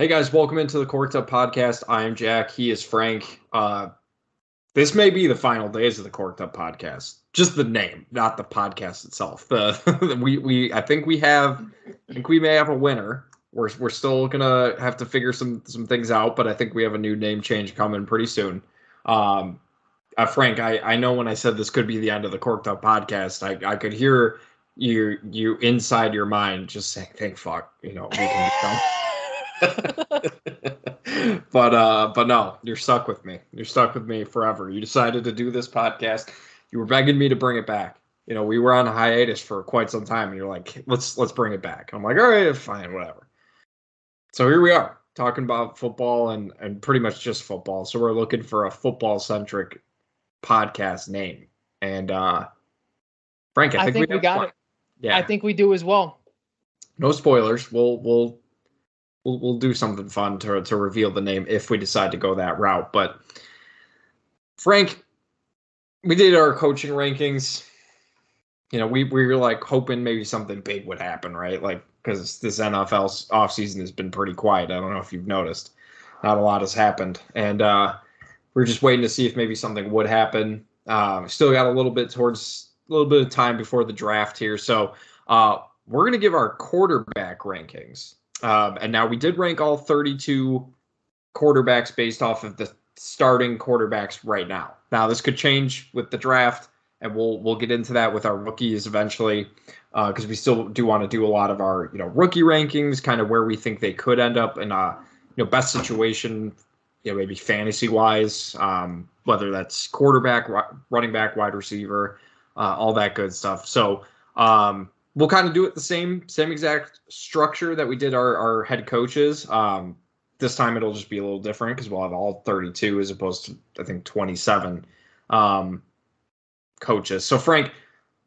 Hey guys, welcome into the Corked Up Podcast. I am Jack. He is Frank. Uh, this may be the final days of the Corked Up Podcast. Just the name, not the podcast itself. The we we I think we have I think we may have a winner. We're we're still gonna have to figure some some things out, but I think we have a new name change coming pretty soon. Um, uh, Frank, I I know when I said this could be the end of the Corked Up Podcast, I I could hear you you inside your mind just saying, "Thank fuck," you know, we can become. but uh but no you're stuck with me. You're stuck with me forever. You decided to do this podcast. You were begging me to bring it back. You know we were on a hiatus for quite some time and you're like let's let's bring it back. I'm like all right fine whatever. So here we are talking about football and and pretty much just football. So we're looking for a football centric podcast name. And uh frank i think, I think we, we got one. it. yeah. I think we do as well. no spoilers. We'll we'll we'll we'll do something fun to to reveal the name if we decide to go that route. But Frank, we did our coaching rankings. You know, we we were like hoping maybe something big would happen, right? Like because this NFL offseason has been pretty quiet. I don't know if you've noticed. Not a lot has happened, and uh, we're just waiting to see if maybe something would happen. Uh, still got a little bit towards a little bit of time before the draft here, so uh, we're gonna give our quarterback rankings. Um, and now we did rank all 32 quarterbacks based off of the starting quarterbacks right now. Now this could change with the draft, and we'll we'll get into that with our rookies eventually, because uh, we still do want to do a lot of our you know rookie rankings, kind of where we think they could end up in a you know best situation, you know maybe fantasy wise, um, whether that's quarterback, running back, wide receiver, uh, all that good stuff. So. Um, we'll kind of do it the same same exact structure that we did our, our head coaches. Um, this time it'll just be a little different because we'll have all 32 as opposed to I think 27 um, coaches. So Frank,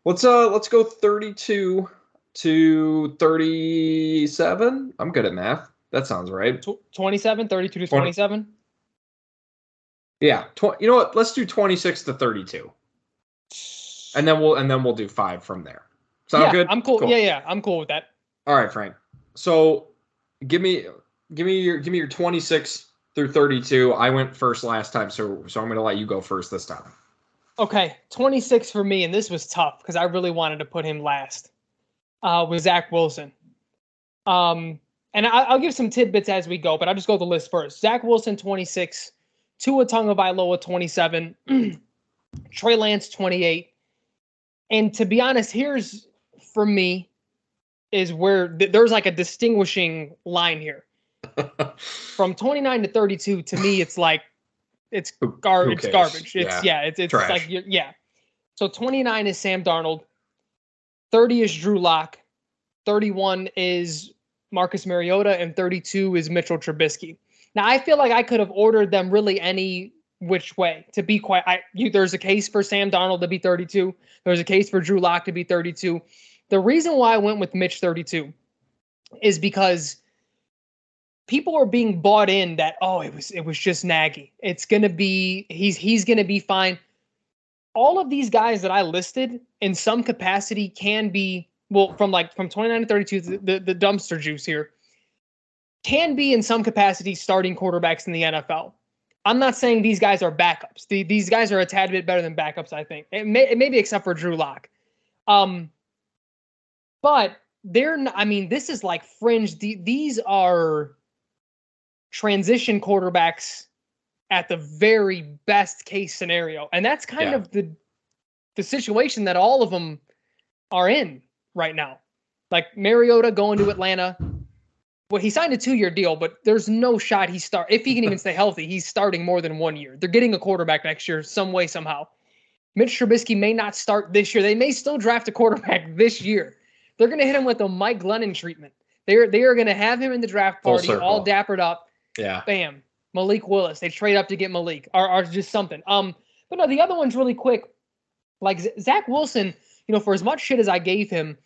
let's uh let's go 32 to 37. I'm good at math. That sounds right. 27, 32 to 27. Yeah, tw- you know what? Let's do 26 to 32. And then we'll and then we'll do 5 from there. Sound yeah, good? I'm cool. cool. Yeah, yeah, I'm cool with that. All right, Frank. So give me give me your give me your 26 through 32. I went first last time, so so I'm going to let you go first this time. Okay, 26 for me, and this was tough because I really wanted to put him last. Uh, was Zach Wilson. Um, and I, will give some tidbits as we go, but I'll just go the list first. Zach Wilson, 26. Tua Tagovailoa, 27. Trey Lance, 28. And to be honest, here's for me is where th- there's like a distinguishing line here. From 29 to 32, to me, it's like it's gar- it's garbage. It's yeah, yeah it's it's Trash. like yeah. So 29 is Sam Darnold, 30 is Drew Lock, 31 is Marcus Mariota, and 32 is Mitchell Trubisky. Now I feel like I could have ordered them really any which way. To be quite, I you, there's a case for Sam Darnold to be 32. There's a case for Drew Lock to be 32. The reason why I went with Mitch 32 is because people are being bought in that oh it was it was just Nagy. It's gonna be he's he's gonna be fine. All of these guys that I listed in some capacity can be well from like from 29 to 32 the, the, the dumpster juice here can be in some capacity starting quarterbacks in the NFL. I'm not saying these guys are backups. The, these guys are a tad bit better than backups, I think. It may, maybe except for Drew Lock. Um, but they're, not, I mean, this is like fringe. The, these are transition quarterbacks at the very best case scenario. And that's kind yeah. of the the situation that all of them are in right now. Like Mariota going to Atlanta, well, he signed a two-year deal, but there's no shot he start if he can even stay healthy. He's starting more than one year. They're getting a quarterback next year, some way, somehow. Mitch Trubisky may not start this year. They may still draft a quarterback this year. They're going to hit him with a Mike Glennon treatment. They're they are going to have him in the draft party, all dappered up. Yeah. Bam. Malik Willis. They trade up to get Malik, or, or just something. Um, but no, the other one's really quick. Like Zach Wilson, you know, for as much shit as I gave him,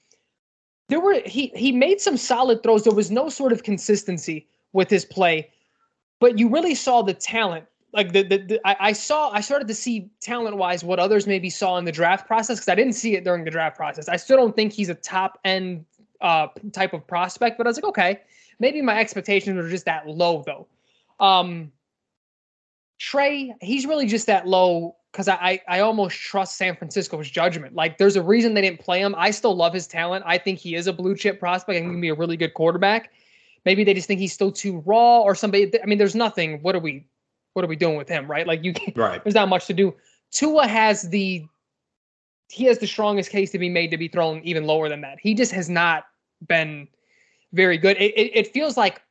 there were he he made some solid throws. There was no sort of consistency with his play, but you really saw the talent. Like the, the, the I, I, saw I started to see talent wise what others maybe saw in the draft process because I didn't see it during the draft process. I still don't think he's a top end uh, type of prospect, but I was like, okay, maybe my expectations are just that low though. Um, Trey, he's really just that low because I, I, almost trust San Francisco's judgment. Like there's a reason they didn't play him. I still love his talent. I think he is a blue chip prospect and he can be a really good quarterback. Maybe they just think he's still too raw or somebody. I mean, there's nothing. What are we what are we doing with him, right? Like you can't, Right. there's not much to do. Tua has the he has the strongest case to be made to be thrown even lower than that. He just has not been very good. It, it, it feels like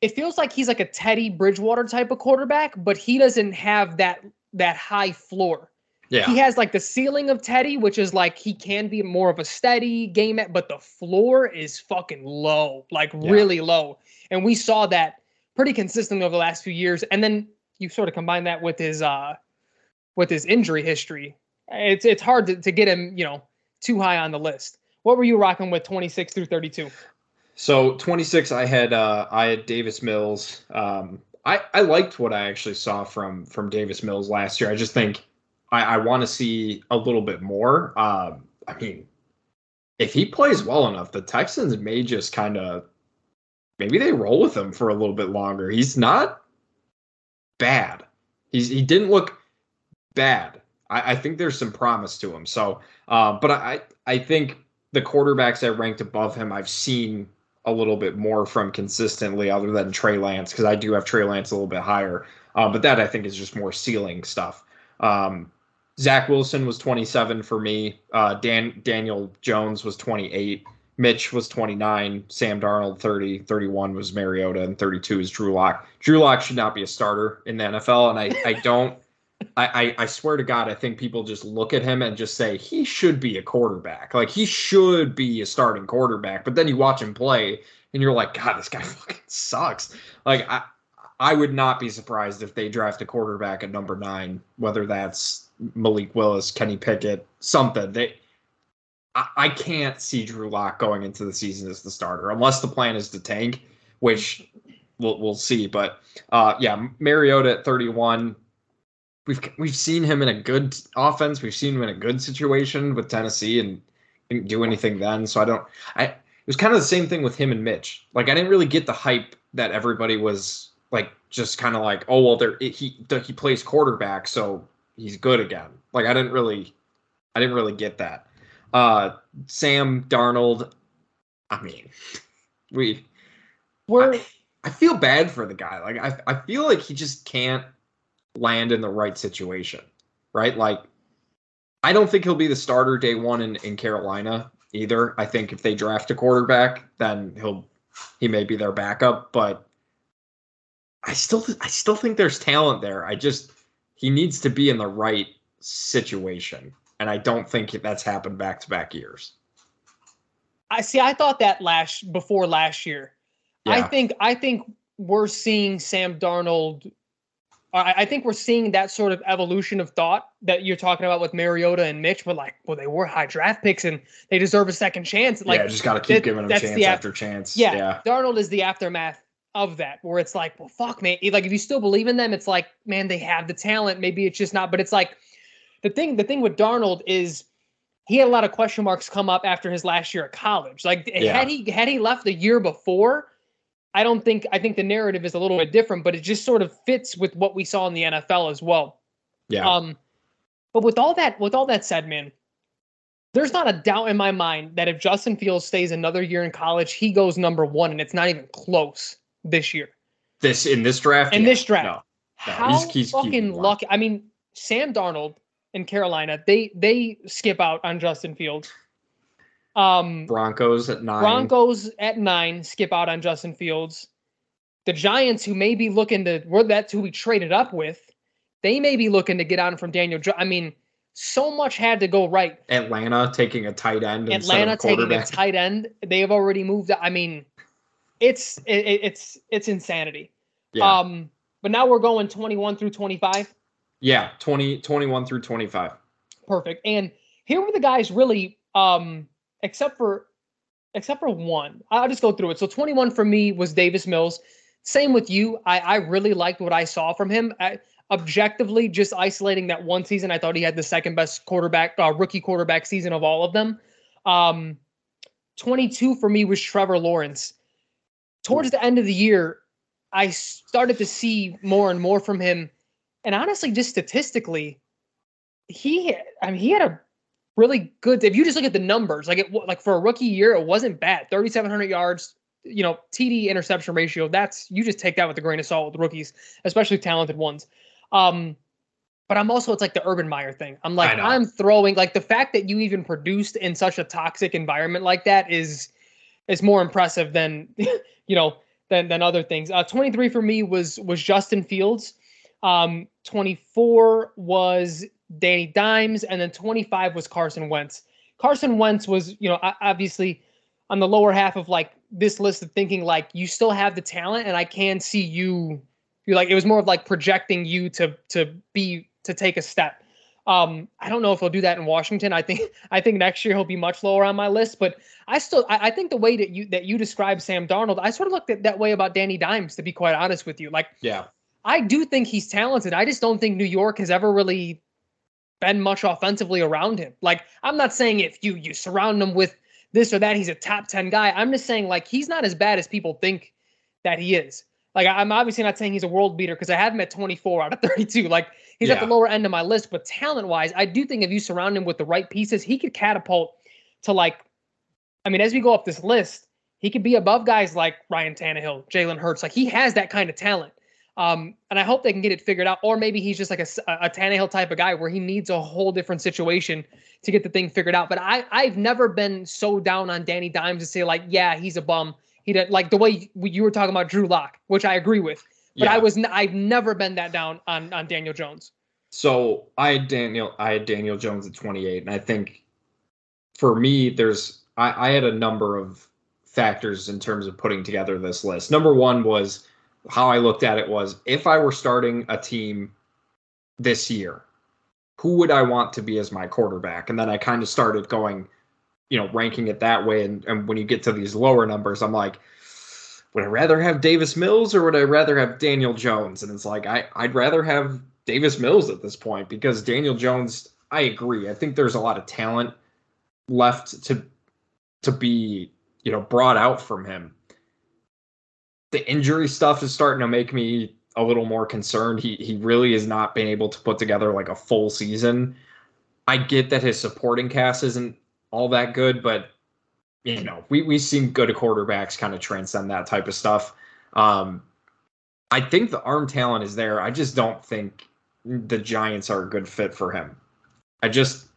it feels like he's like a Teddy Bridgewater type of quarterback, but he doesn't have that that high floor. Yeah. He has like the ceiling of Teddy, which is like he can be more of a steady game, at, but the floor is fucking low, like Yeah. really low. And we saw that pretty consistently over the last few years. And then you sort of combine that with his uh with his injury history. It's it's hard to, to get him, you know, too high on the list. What were you rocking with 26 through 32? So 26, I had uh, I had Davis Mills. Um, I I liked what I actually saw from from Davis Mills last year. I just think I, I want to see a little bit more. Um, I mean, if he plays well enough, the Texans may just kind of maybe they roll with him for a little bit longer. He's not bad. He's he didn't look bad. I, I think there's some promise to him. So, uh, but I I think the quarterbacks I ranked above him, I've seen a little bit more from consistently, other than Trey Lance, because I do have Trey Lance a little bit higher. Uh, but that I think is just more ceiling stuff. Um, Zach Wilson was 27 for me. Uh, Dan Daniel Jones was 28. Mitch was 29. Sam Darnold 30. 31 was Mariota, and 32 is Drew Lock. Drew Lock should not be a starter in the NFL, and I I don't. I, I, swear to God, I think people just look at him and just say he should be a quarterback. Like he should be a starting quarterback. But then you watch him play and you're like, God, this guy fucking sucks. Like I I would not be surprised if they draft a quarterback at number nine, whether that's Malik Willis, Kenny Pickett, something. They I, can't see Drew Lock going into the season as the starter unless the plan is to tank, which we'll we'll see. But uh yeah, Mariota at 31 we've we've seen him in a good offense. We've seen him in a good situation with Tennessee and didn't do anything then. So I don't. I it was kind of the same thing with him and Mitch. Like I didn't really get the hype that everybody was like just kind of like, oh well, there he he plays quarterback, so he's good again. Like I didn't really, I didn't really get that. Uh, Sam Darnold. I mean, we. We're I, I feel bad for the guy. Like I I feel like he just can't land in the right situation, right? Like, I don't think he'll be the starter day one in, in Carolina either. I think if they draft a quarterback, then he'll he may be their backup, but I still I still think there's talent there. I just he needs to be in the right situation, and I don't think that's happened back to back years. I see. I thought that last before last year. I think I think we're seeing Sam Darnold. I, I think we're seeing that sort of evolution of thought that you're talking about with Mariota and Mitch. But like, well, they were high draft picks and they deserve a second chance. Like, yeah, just got to keep that- giving them chance the af- after chance. yeah, yeah, Darnold is the aftermath of that, where it's like, well, fuck, man. Like, if you still believe in them, it's like, man, they have the talent. Maybe it's just not. But it's like the thing. The thing with Darnold is he had a lot of question marks come up after his last year at college. Like, Yeah. had he had he left the year before, I don't think I think the narrative is a little bit different. But it just sort of fits with what we saw in the NFL as well. yeah. Um, but with all that, with all that said, man, there's not a doubt in my mind that if Justin Fields stays another year in college, he goes number one, and it's not even close this year. this in this draft. In Yeah, this draft. no. No, How he's- he's fucking lucky! I mean, Sam Darnold in Carolina, they they skip out on Justin Fields. Um, Broncos at nine. Broncos at nine skip out on Justin Fields. The Giants, who may be looking to, were that's who we traded up with, they may be looking to get on from Daniel. I mean, so much had to go right. Atlanta taking a tight end. Atlanta taking a tight end. They have already moved. I mean, it's it, it- it's it's insanity. Yeah, Um, but now we're going 21 through 25. Yeah. 20, 21 through twenty five. Perfect. And here were the guys really, um, except for except for one. I'll just go through it. So 21 for me was Davis Mills. Same with you. I, I really liked what I saw from him. I, objectively, just isolating that one season, I thought he had the second best quarterback, uh, rookie quarterback season of all of them. Um, 22 for me was Trevor Lawrence. towards the end of the year, I started to see more and more from him. And honestly, just statistically, he I mean he had a really good. If you just look at the numbers, like it like for a rookie year, it wasn't bad. Thirty seven hundred yards, you know, TD interception ratio. That's you just take that with a grain of salt with rookies, especially talented ones. Um, but I'm also it's like the Urban Meyer thing. I'm like I'm throwing like the fact that you even produced in such a toxic environment like that is is more impressive than you know than than other things. Uh, 23 for me was was Justin Fields. Um, 24 was Danny Dimes, and then 25 was Carson Wentz. Carson Wentz was, you know, obviously on the lower half of like this list of thinking like you still have the talent, and I can see you. You like it was more of like projecting you to to be to take a step. Um, I don't know if he'll do that in Washington. I think I think next year he'll be much lower on my list, but I still I, I think the way that you that you describe Sam Darnold, I sort of looked at that way about Danny Dimes, to be quite honest with you. Like, yeah, I do think he's talented. I just don't think New York has ever really been much offensively around him. Like, I'm not saying if you you surround him with this or that, he's a top 10 guy. I'm just saying like he's not as bad as people think that he is. Like I'm obviously not saying he's a world beater because I have him at 24 out of 32. Like he's yeah. at the lower end of my list, but talent wise, I do think if you surround him with the right pieces, he could catapult to like, I mean, as we go up this list, he could be above guys like Ryan Tannehill, Jalen Hurts. Like he has that kind of talent. Um, and I hope they can get it figured out. Or maybe he's just like a, a Tannehill type of guy where he needs a whole different situation to get the thing figured out. But I, I've never been so down on Danny Dimes to say like, yeah, he's a bum. He did like the way you were talking about Drew Lock, which I agree with. But yeah. I was I've never been that down on on Daniel Jones. So I had Daniel I had Daniel Jones at 28, and I think for me there's I, I had a number of factors in terms of putting together this list. Number one was how I looked at it was if I were starting a team this year, who would I want to be as my quarterback? And then I kind of started going you know, ranking it that way. And, and when you get to these lower numbers, I'm like, would I rather have Davis Mills or would I rather have Daniel Jones? And it's like, I, I'd rather have Davis Mills at this point because Daniel Jones, I agree. I think there's a lot of talent left to to be, you know, brought out from him. The injury stuff is starting to make me a little more concerned. He he really has not been able to put together like a full season. I get that his supporting cast isn't all that good, but you know, we we've seen good quarterbacks kind of transcend that type of stuff. Um, I think the arm talent is there. I just don't think the Giants are a good fit for him. I just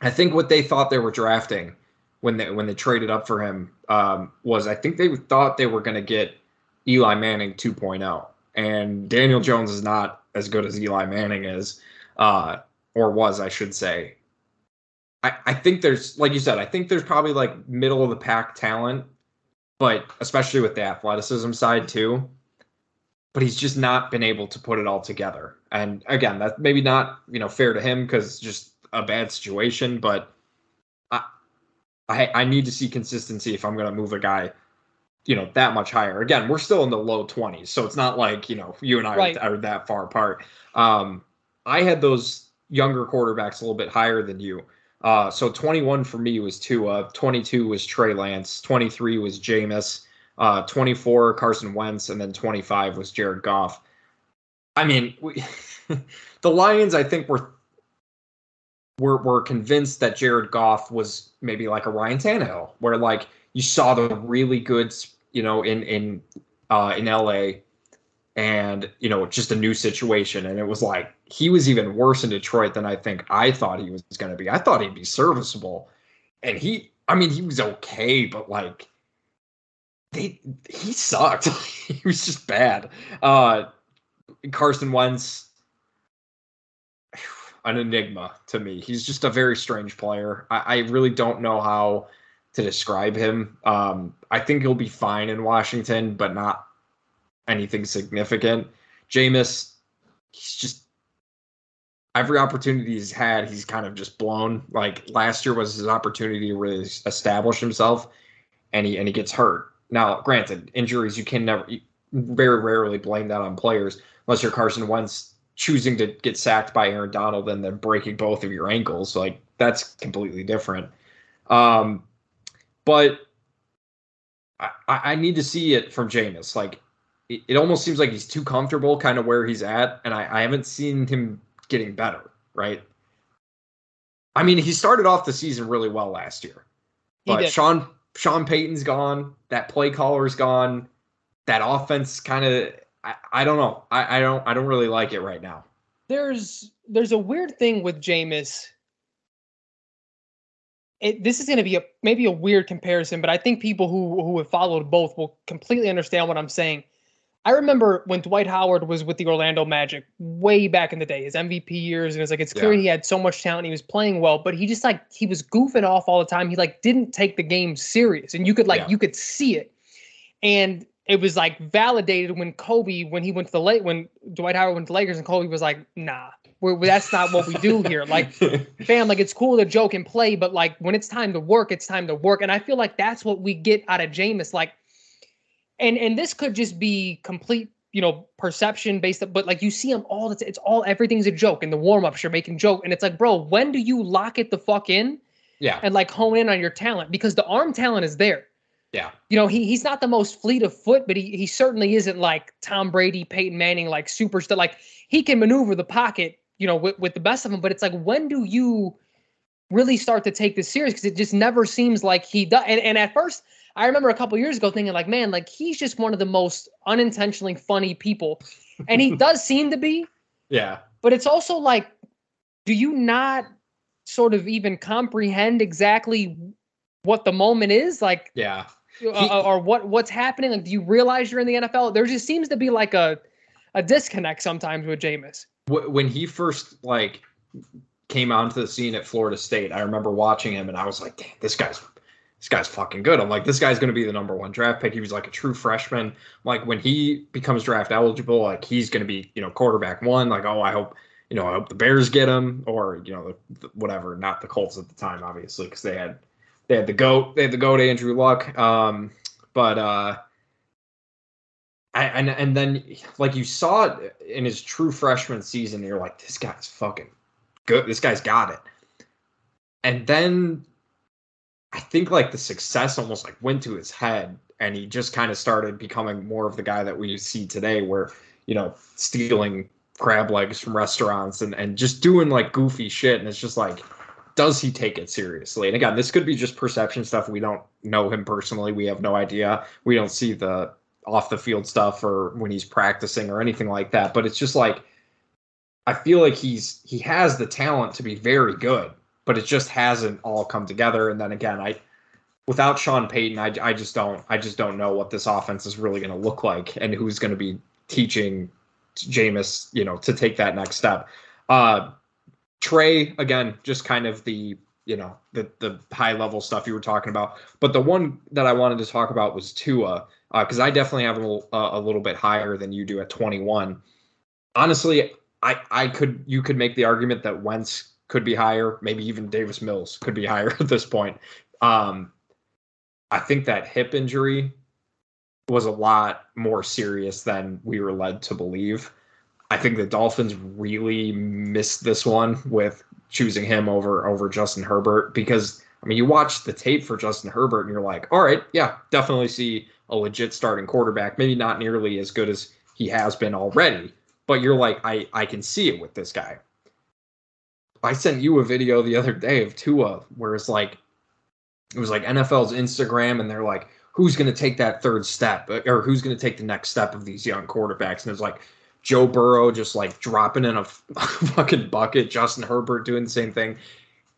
I think what they thought they were drafting when they when they traded up for him um, was I think they thought they were going to get Eli Manning 2.0, and Daniel Jones is not as good as Eli Manning is, uh, or was I should say. I, I think there's like you said, I think there's probably like middle of the pack talent, but especially with the athleticism side too. But he's just not been able to put it all together. And again, that's maybe not, you know, fair to him because just a bad situation, but I, I I need to see consistency if I'm gonna move a guy, you know, that much higher. Again, we're still in the low 20s, so it's not like, you know, you and I right. are, are that far apart. Um, I had those younger quarterbacks a little bit higher than you. Uh, so 21 for me was Tua, 22 was Trey Lance, 23 was Jameis, uh, 24 Carson Wentz, and then 25 was Jared Goff. I mean, we, the Lions, I think were were were convinced that Jared Goff was maybe like a Ryan Tannehill, where like you saw the really good, you know, in in uh, in LA, and you know just a new situation. And it was like he was even worse in detroit than i think i thought he was going to be. I thought he'd be serviceable. And he i mean he was okay but like they he sucked. He was just bad. Uh carson wentz an enigma to me. He's just a very strange player. I, I really don't know how to describe him um i think he'll be fine in washington but not anything significant. Jameis, he's just every opportunity he's had, he's kind of just blown. Like last year was his opportunity to really establish himself, and he and he gets hurt. Now, granted, injuries you can never, very rarely blame that on players unless you're Carson Wentz choosing to get sacked by Aaron Donald and then breaking both of your ankles. Like that's completely different. Um, but I, I need to see it from Jameis. Like it, it almost seems like he's too comfortable kind of where he's at, and I, I haven't seen him getting better, right? I mean, he started off the season really well last year. But Sean Sean Payton's gone, that play caller's gone, that offense kind of I, I don't know. I, I don't I don't really like it right now. There's there's a weird thing with Jameis it, this is going to be a maybe a weird comparison, but I think people who who have followed both will completely understand what I'm saying. I remember when Dwight Howard was with the Orlando Magic way back in the day, his MVP years, and it's like it's clear yeah. he had so much talent, he was playing well, but he just like he was goofing off all the time. He like didn't take the game serious, and you could like yeah. you could see it. And it was like validated when Kobe, when he went to the late, when Dwight Howard went to Lakers, and Kobe was like, "Nah, we're, that's not what we do here." Like, fam, like it's cool to joke and play, but like when it's time to work, it's time to work. And I feel like that's what we get out of Jameis. Like, and and this could just be complete, you know, perception based, but like you see him all the, it's all everything's a joke. In the warm ups, you're making joke, and it's like, bro, when do you lock it the fuck in? Yeah, and like hone in on your talent because the arm talent is there yeah. You know, he he's not the most fleet of foot, but he he certainly isn't like Tom Brady, Peyton Manning, like superstar. Like he can maneuver the pocket, you know, with, with the best of them. But it's like when do you really start to take this serious? Because it just never seems like he does. And, and at first, I remember a couple years ago thinking like, man, like he's just one of the most unintentionally funny people, and he does seem to be. Yeah. But it's also like, do you not sort of even comprehend exactly what the moment is? Like, yeah uh, or what what's happening? Like, do you realize you're in the NFL? There just seems to be like a a disconnect sometimes with Jameis. When he first like came onto the scene at Florida State, I remember watching him and I was like, "Damn, this guy's this guy's fucking good." I'm like, "This guy's going to be the number one draft pick." He was like a true freshman. Like when he becomes draft eligible, like he's going to be you know quarterback one. Like, oh, I hope you know I hope the Bears get him or you know whatever, not the Colts at the time, obviously, because they had they had the goat. They had the goat Andrew Luck. Um, but uh, and and then like you saw it in his true freshman season, you're like, this guy's fucking good. This guy's got it. And then I think like the success almost like went to his head, and he just kind of started becoming more of the guy that we see today, where you know stealing crab legs from restaurants and and just doing like goofy shit, and it's just like does he take it seriously? And again, this could be just perception stuff. We don't know him personally. We have no idea. We don't see the off the field stuff or when he's practicing or anything like that. But it's just like I feel like he's he has the talent to be very good, but it just hasn't all come together. And then again, I without Sean Payton, I, I just don't I just don't know what this offense is really going to look like and who's going to be teaching Jameis, you know, to take that next step. Uh, Trey, again, just kind of the you know the the high level stuff you were talking about. But the one that I wanted to talk about was Tua, because uh, I definitely have a uh, a little bit higher than you do at 21. Honestly, I I could you could make the argument that Wentz could be higher, maybe even Davis Mills could be higher at this point. Um, I think that hip injury was a lot more serious than we were led to believe. I think the Dolphins really missed this one with choosing him over over Justin Herbert because I mean you watch the tape for Justin Herbert and you're like, all right, yeah, definitely see a legit starting quarterback. Maybe not nearly as good as he has been already, but you're like, I I can see it with this guy. I sent you a video the other day of Tua where it's like it was like NFL's Instagram and they're like, who's going to take that third step uh, or who's going to take the next step of these young quarterbacks? And it's like Joe Burrow just like dropping in a fucking bucket, Justin Herbert doing the same thing.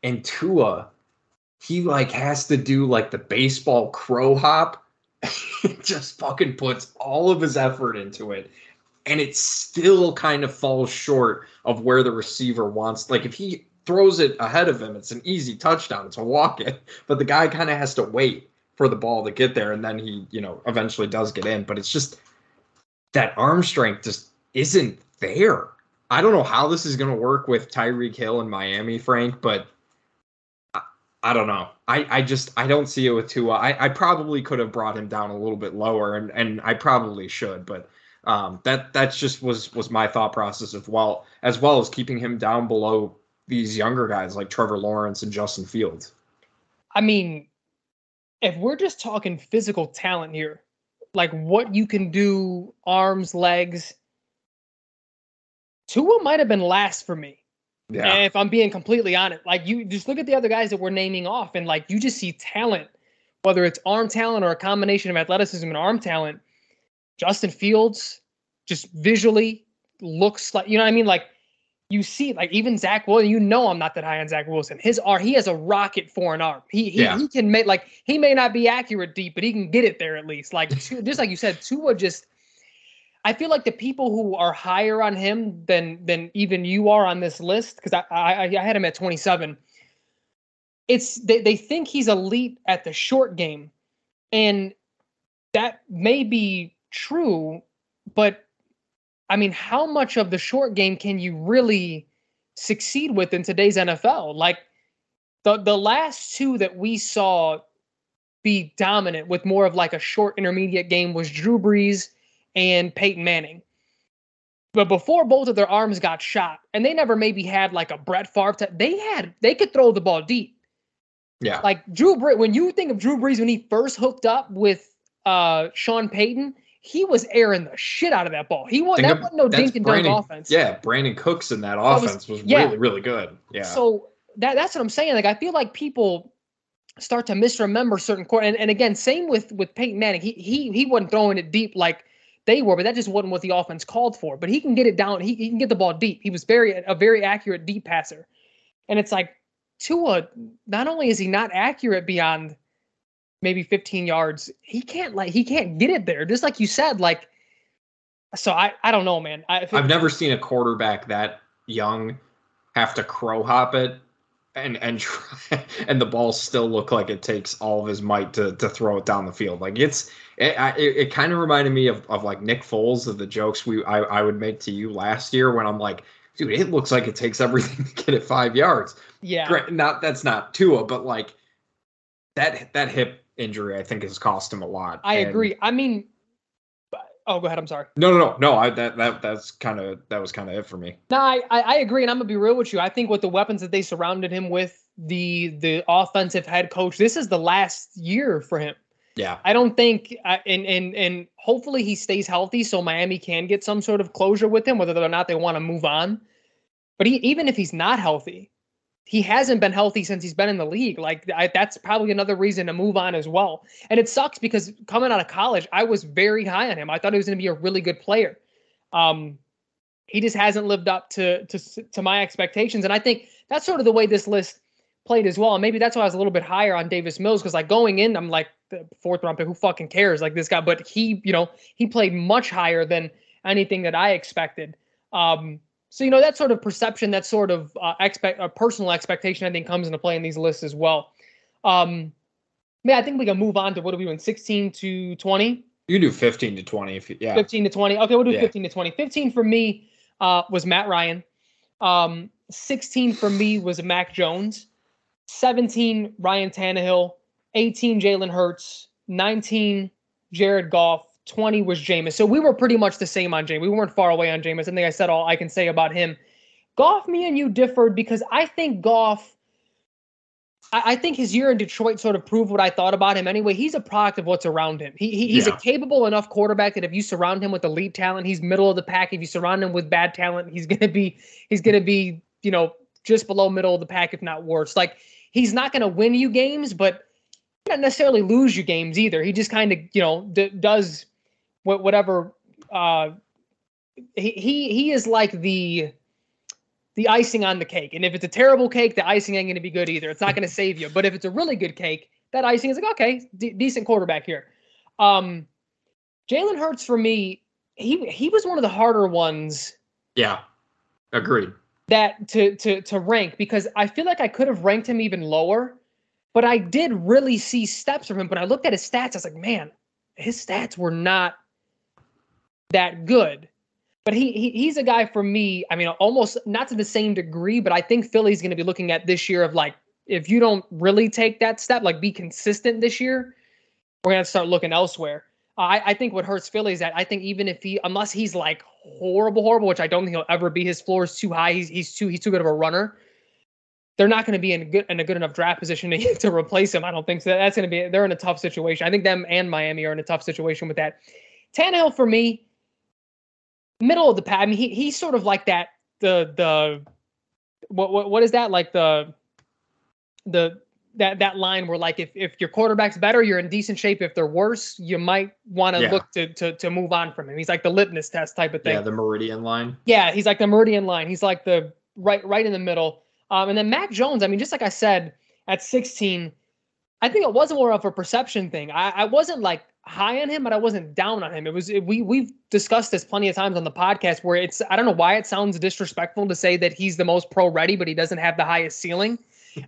And Tua, he like has to do like the baseball crow hop. just fucking puts all of his effort into it. And it still kind of falls short of where the receiver wants. Like if he throws it ahead of him, it's an easy touchdown. It's a walk it. But the guy kind of has to wait for the ball to get there. And then he, you know, eventually does get in. But it's just that arm strength just isn't there. I don't know how this is going to work with Tyreek Hill in Miami, Frank, but I, don't know. I, I just I don't see it with Tua. I, I probably could have brought him down a little bit lower, and and I probably should, but um, that that's just was was my thought process as well as well as keeping him down below these younger guys like Trevor Lawrence and Justin Fields. I mean, if we're just talking physical talent here, like what you can do, arms, legs, Tua might have been last for me. Yeah. if I'm being completely honest, like you just look at the other guys that we're naming off, and like you just see talent, whether it's arm talent or a combination of athleticism and arm talent. Justin Fields, just visually looks like you know what I mean. Like you see, like even Zach Wilson, you know I'm not that high on Zach Wilson. His arm, he has a rocket for an arm. He he, yeah. he can make like he may not be accurate deep, but he can get it there at least. Like just like you said, Tua just I feel like the people who are higher on him than than even you are on this list, because I, I I had him at 27. It's they, they think he's elite at the short game. And that may be true, but I mean, how much of the short game can you really succeed with in today's NFL? Like the the last two that we saw be dominant with more of like a short intermediate game was Drew Brees and Peyton Manning. But before both of their arms got shot, and they never maybe had like a Brett Favre, t- they had they could throw the ball deep. Yeah. Like Drew Brees, when you think of Drew Brees when he first hooked up with uh Sean Payton, he was airing the shit out of that ball. He was that wasn't no dink and dunk offense. Yeah, Brandin Cooks in that offense was, was yeah. really really good. Yeah. So that that's what I'm saying. Like I feel like people start to misremember certain core. And, and again, same with with Peyton Manning. He he he wasn't throwing it deep like they were, but that just wasn't what the offense called for. But he can get it down. He, he can get the ball deep. He was very a very accurate deep passer. And it's like Tua, not only is he not accurate beyond maybe 15 yards, he can't like he can't get it there. Just like you said, like so I I don't know, man. I, I've never seen a quarterback that young have to crow hop it and and try, and the ball still look like it takes all of his might to to throw it down the field. Like it's it it, it kind of reminded me of, of like Nick Foles of the jokes we I, I would make to you last year when I'm like, dude, it looks like it takes everything to get it five yards. Yeah, not that's not Tua, but like that that hip injury I think has cost him a lot. I and, agree. I mean, Oh, go ahead. I'm sorry. No, no, no, no. I that that that's kind of that was kind of it for me. No, I, I agree, and I'm gonna be real with you. I think with the weapons that they surrounded him with, the the offensive head coach, this is the last year for him. Yeah. I don't think, and and and hopefully he stays healthy, so Miami can get some sort of closure with him, whether or not they want to move on. But he, even if he's not healthy, he hasn't been healthy since he's been in the league. Like I, that's probably another reason to move on as well. And it sucks because coming out of college, I was very high on him. I thought he was going to be a really good player. Um, he just hasn't lived up to to to my expectations, and I think that's sort of the way this list played as well. And maybe that's why I was a little bit higher on Davis Mills because like going in, I'm like fourth round pick. Who fucking cares? Like this guy, but he, you know, he played much higher than anything that I expected. Um, so you know that sort of perception, that sort of uh, expect a personal expectation, I think comes into play in these lists as well. Um, yeah, I think we can move on to what are we doing? 16 to 20. You do 15 to 20 if you, yeah. 15 to 20. Okay, we'll do yeah. 15 to 20. 15 for me uh, was Matt Ryan. Um, 16 for me was Mac Jones. 17 Ryan Tannehill. 18 Jalen Hurts. 19 Jared Goff. 20 was Jameis. So we were pretty much the same on Jameis. We weren't far away on Jameis. I think I said all I can say about him. Goff, me and you differed because I think Goff, I, I think his year in Detroit sort of proved what I thought about him anyway. He's a product of what's around him. He, he he's yeah. a capable enough quarterback that if you surround him with elite talent, he's middle of the pack. If you surround him with bad talent, he's gonna be he's gonna be, you know, just below middle of the pack, if not worse. Like he's not gonna win you games, but not necessarily lose you games either. He just kind of, you know, d- does whatever uh, he he he is like the the icing on the cake. And if it's a terrible cake, the icing ain't going to be good either. It's not going to save you. But if it's a really good cake, that icing is like okay, d- decent quarterback here. Um, Jalen Hurts for me, he he was one of the harder ones. Yeah, agreed. That to to to rank because I feel like I could have ranked him even lower, but I did really see steps from him. When I looked at his stats, I was like, man, his stats were not that good. But he, he he's a guy for me. I mean, almost not to the same degree, but I think Philly's going to be looking at this year of like, if you don't really take that step, like be consistent this year, we're going to start looking elsewhere. I, I think what hurts Philly is that I think even if he, unless he's like horrible, horrible, which I don't think he'll ever be, his floor is too high. He's he's too he's too good of a runner. They're not going to be in a good in a good enough draft position to, to replace him. I don't think so. That's going to be they're in a tough situation. I think them and Miami are in a tough situation with that. Tannehill for me, middle of the pack. I mean, he he's sort of like that the the what what what is that like the the that that line where like if if your quarterback's better, you're in decent shape. If they're worse, you might want to Yeah. look to to to move on from him. He's like the litmus test type of thing. Yeah, the Meridian line. Yeah, he's like the meridian line. He's like the right right in the middle. Um, and then Mac Jones. I mean, just like I said, at 16, I think it was more of a perception thing. I, I wasn't like high on him, but I wasn't down on him. It was it, we we've discussed this plenty of times on the podcast where it's I don't know why it sounds disrespectful to say that he's the most pro ready, but he doesn't have the highest ceiling.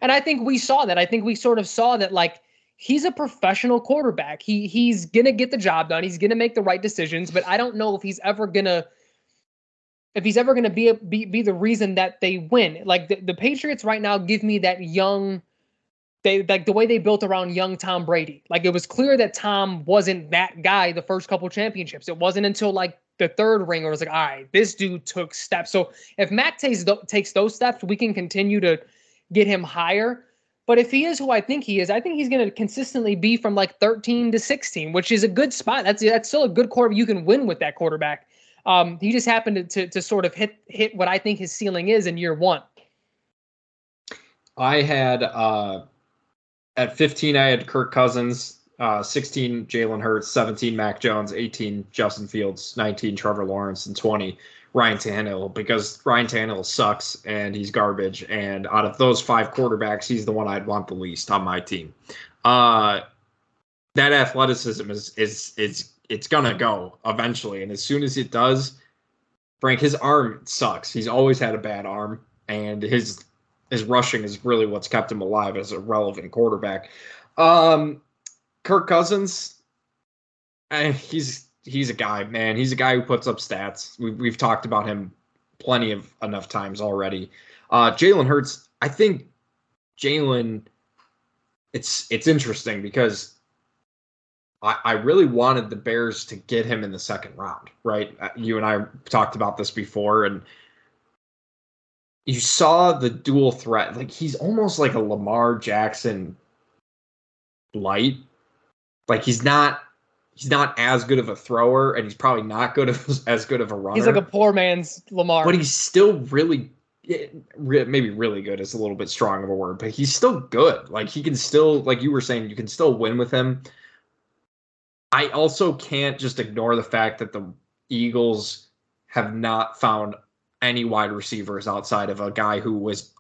And I think we saw that. I think we sort of saw that like he's a professional quarterback. He he's gonna get the job done. He's gonna make the right decisions, but I don't know if he's ever gonna if he's ever gonna be a, be be the reason that they win. Like the, the Patriots right now give me that young they like the way they built around young Tom Brady. Like it was clear that Tom wasn't that guy the first couple championships. It wasn't until like the third ring where it was like, all right, this dude took steps. So if Mac takes takes those steps, we can continue to get him higher. But if he is who I think he is, I think he's going to consistently be from like 13 to 16, which is a good spot. That's that's still a good quarterback. You can win with that quarterback. Um, he just happened to, to to sort of hit hit what I think his ceiling is in year one. I had uh at 15 I had Kirk Cousins, uh 16 Jalen Hurts, 17 Mac Jones, 18 Justin Fields, 19 Trevor Lawrence, and 20 Ryan Tannehill because Ryan Tannehill sucks and he's garbage. And out of those five quarterbacks, he's the one I'd want the least on my team. Uh that athleticism is is is it's gonna go eventually, and as soon as it does, Frank, his arm sucks. He's always had a bad arm, and his his rushing is really what's kept him alive as a relevant quarterback. Um, Kirk Cousins, eh, he's he's a guy, man. He's a guy who puts up stats. We've we've talked about him plenty of enough times already. Uh, Jalen Hurts, I think Jalen. It's it's interesting because I, I really wanted the Bears to get him in the second round, right? Uh, You and I talked about this before, and you saw the dual threat. Like he's almost like a Lamar Jackson light. Like he's not he's not as good of a thrower, and he's probably not good of, as good of a runner. He's like a poor man's Lamar. but he's still really eh, maybe really good is a little bit strong of a word, but he's still good. Like he can still, like you were saying, you can still win with him. I also can't just ignore the fact that the Eagles have not found any wide receivers outside of a guy who was,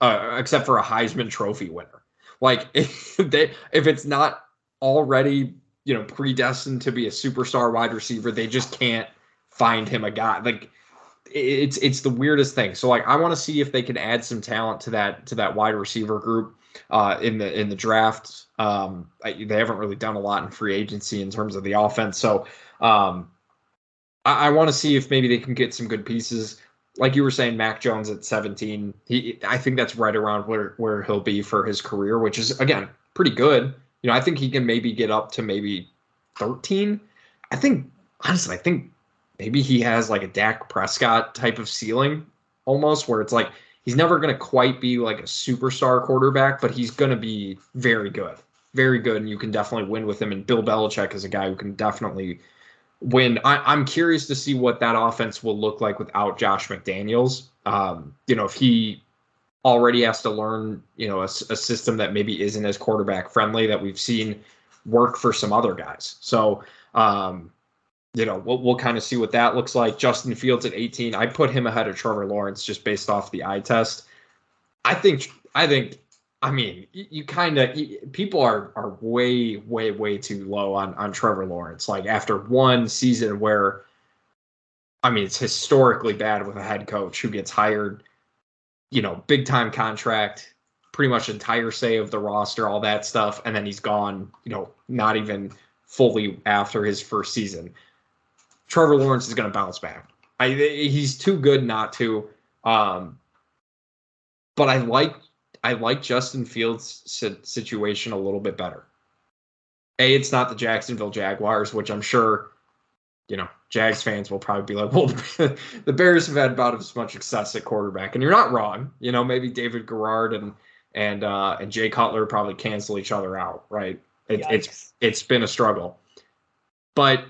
uh, except for a Heisman Trophy winner. Like if they, if it's not already, you know, predestined to be a superstar wide receiver, they just can't find him a guy. Like it's it's the weirdest thing. So like I want to see if they can add some talent to that to that wide receiver group uh, in the in the draft. Um, I, they haven't really done a lot in free agency in terms of the offense. So um, I, I want to see if maybe they can get some good pieces. Like you were saying, Mac Jones at 17. He I think that's right around where where he'll be for his career, which is again pretty good. You know, I think he can maybe get up to maybe 13. I think honestly, I think maybe he has like a Dak Prescott type of ceiling almost where it's like he's never going to quite be like a superstar quarterback, but he's going to be very good. Very good. And you can definitely win with him. And Bill Belichick is a guy who can definitely win. I, I'm curious to see what that offense will look like without Josh McDaniels. Um, you know, if he already has to learn, you know, a system that maybe isn't as quarterback friendly that we've seen work for some other guys. So, um, you know, we'll, we'll kind of see what that looks like. Justin Fields at 18, I put him ahead of Trevor Lawrence just based off the eye test. I think, I think, I mean, you, you kind of people are are way, way, way too low on on Trevor Lawrence. Like after one season where, I mean, it's historically bad with a head coach who gets hired, you know, big time contract, pretty much entire say of the roster, all that stuff, and then he's gone. You know, not even fully after his first season. Trevor Lawrence is going to bounce back. I, he's too good not to. Um, but I like I like Justin Fields' situation a little bit better. A, it's not the Jacksonville Jaguars, which I'm sure, you know, Jags fans will probably be like, well, the Bears have had about as much success at quarterback, and you're not wrong. You know, maybe David Garrard and and uh, and Jay Cutler probably cancel each other out, right? It, it's it's been a struggle, but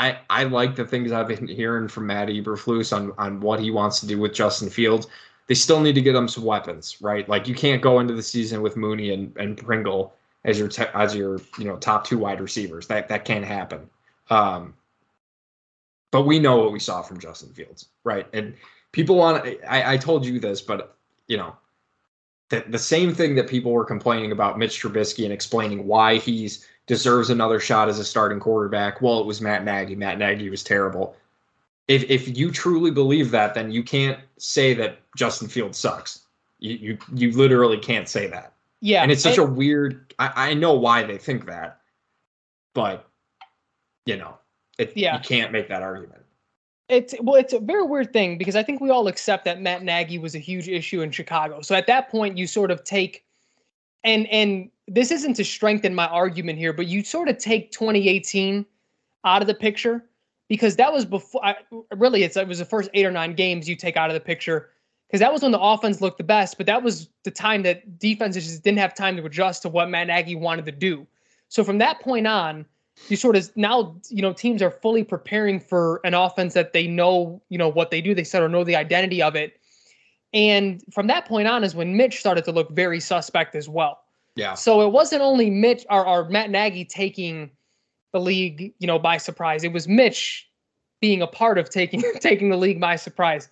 I I like the things I've been hearing from Matt Eberflus on on what he wants to do with Justin Fields. They still need to get him some weapons, right? Like you can't go into the season with Mooney and, and Pringle as your te- as your you know top two wide receivers. That that can't happen. Um, but we know what we saw from Justin Fields, right? And people want. I, I told you this, but you know, the the same thing that people were complaining about Mitch Trubisky and explaining why he's deserves another shot as a starting quarterback. Well, it was Matt Nagy. Matt Nagy was terrible. If if you truly believe that, then you can't say that Justin Fields sucks. You you you literally can't say that. Yeah, and it's such and, a weird. I, I know why they think that, but you know, it, yeah. you can't make that argument. It's well, it's a very weird thing because I think we all accept that Matt Nagy was a huge issue in Chicago. So at that point, you sort of take, and and this isn't to strengthen my argument here, but you sort of take 2018 out of the picture because that was before. I, really, it's it was the first eight or nine games you take out of the picture because that was when the offense looked the best. But that was the time that defenses just didn't have time to adjust to what Matt Nagy wanted to do. So from that point on, you sort of now you know teams are fully preparing for an offense that they know you know what they do. They sort of know the identity of it. And from that point on is when Mitch started to look very suspect as well. Yeah. So it wasn't only Mitch or, or Matt Nagy taking the league, you know, by surprise. It was Mitch being a part of taking taking the league by surprise.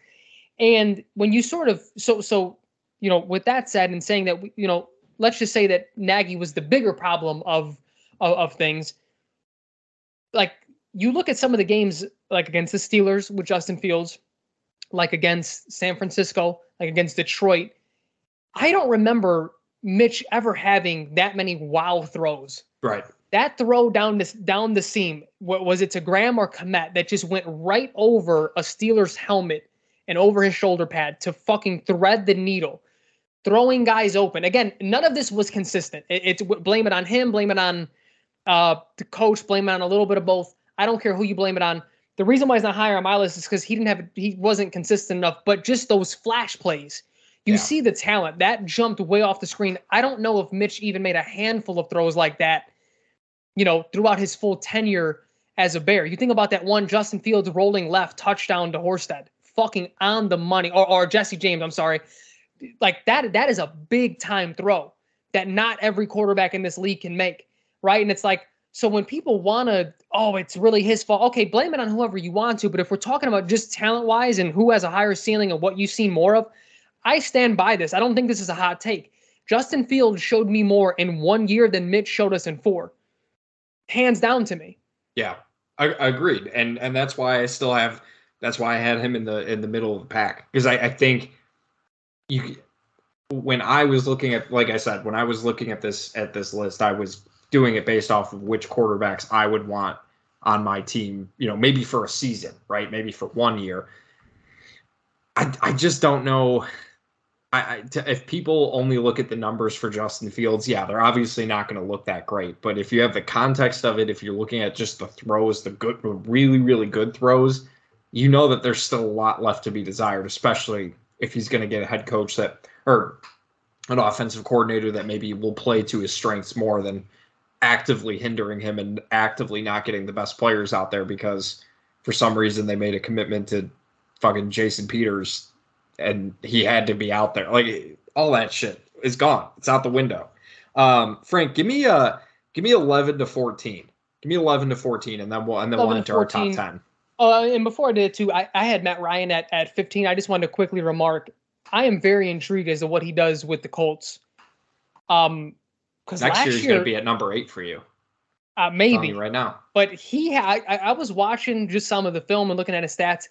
And when you sort of so so you know, with that said, and saying that you know, let's just say that Nagy was the bigger problem of of, of things. Like you look at some of the games, like against the Steelers with Justin Fields, like against San Francisco, like against Detroit. I don't remember Mitch ever having that many wow throws. Right. That throw down this down the seam, what was it to Graham or Kmet that just went right over a Steelers helmet and over his shoulder pad to fucking thread the needle, throwing guys open. Again, none of this was consistent. It, it's blame it on him, blame it on uh, the coach, blame it on a little bit of both. I don't care who you blame it on. The reason why he's not higher on my list is because he didn't have he wasn't consistent enough. But just those flash plays, you yeah. see the talent that jumped way off the screen. I don't know if Mitch even made a handful of throws like that, you know, throughout his full tenure as a Bear. You think about that one Justin Fields rolling left touchdown to Horsted, fucking on the money, or, or Jesse James, I'm sorry. Like that, that is a big time throw that not every quarterback in this league can make, right? And it's like, so when people want to, oh, it's really his fault. Okay, blame it on whoever you want to. But if we're talking about just talent wise and who has a higher ceiling and what you've seen more of, I stand by this. I don't think this is a hot take. Justin Fields showed me more in one year than Mitch showed us in four. Hands down to me. Yeah, I, I agreed, and and that's why I still have. That's why I had him in the in the middle of the pack because I, I think you. When I was looking at, like I said, when I was looking at this at this list, I was doing it based off of which quarterbacks I would want on my team. You know, maybe for a season, right? Maybe for one year. I I just don't know I, if people only look at the numbers for Justin Fields, yeah, they're obviously not going to look that great. But if you have the context of it, if you're looking at just the throws, the good, really, really good throws, you know that there's still a lot left to be desired, especially if he's going to get a head coach that, or an offensive coordinator that maybe will play to his strengths more than actively hindering him and actively not getting the best players out there because for some reason they made a commitment to fucking Jason Peters and he had to be out there. Like all that shit is gone. It's out the window. Um, Frank, give me a give me eleven to fourteen. Give me eleven to fourteen, and then we'll and then we'll enter our top ten. Uh, and before I did too, I, I had Matt Ryan at, at 15. I just wanted to quickly remark, I am very intrigued as to what he does with the Colts. Um, because next year he's going to be at number eight for you. Uh, maybe right now. But he, I, I was watching just some of the film and looking at his stats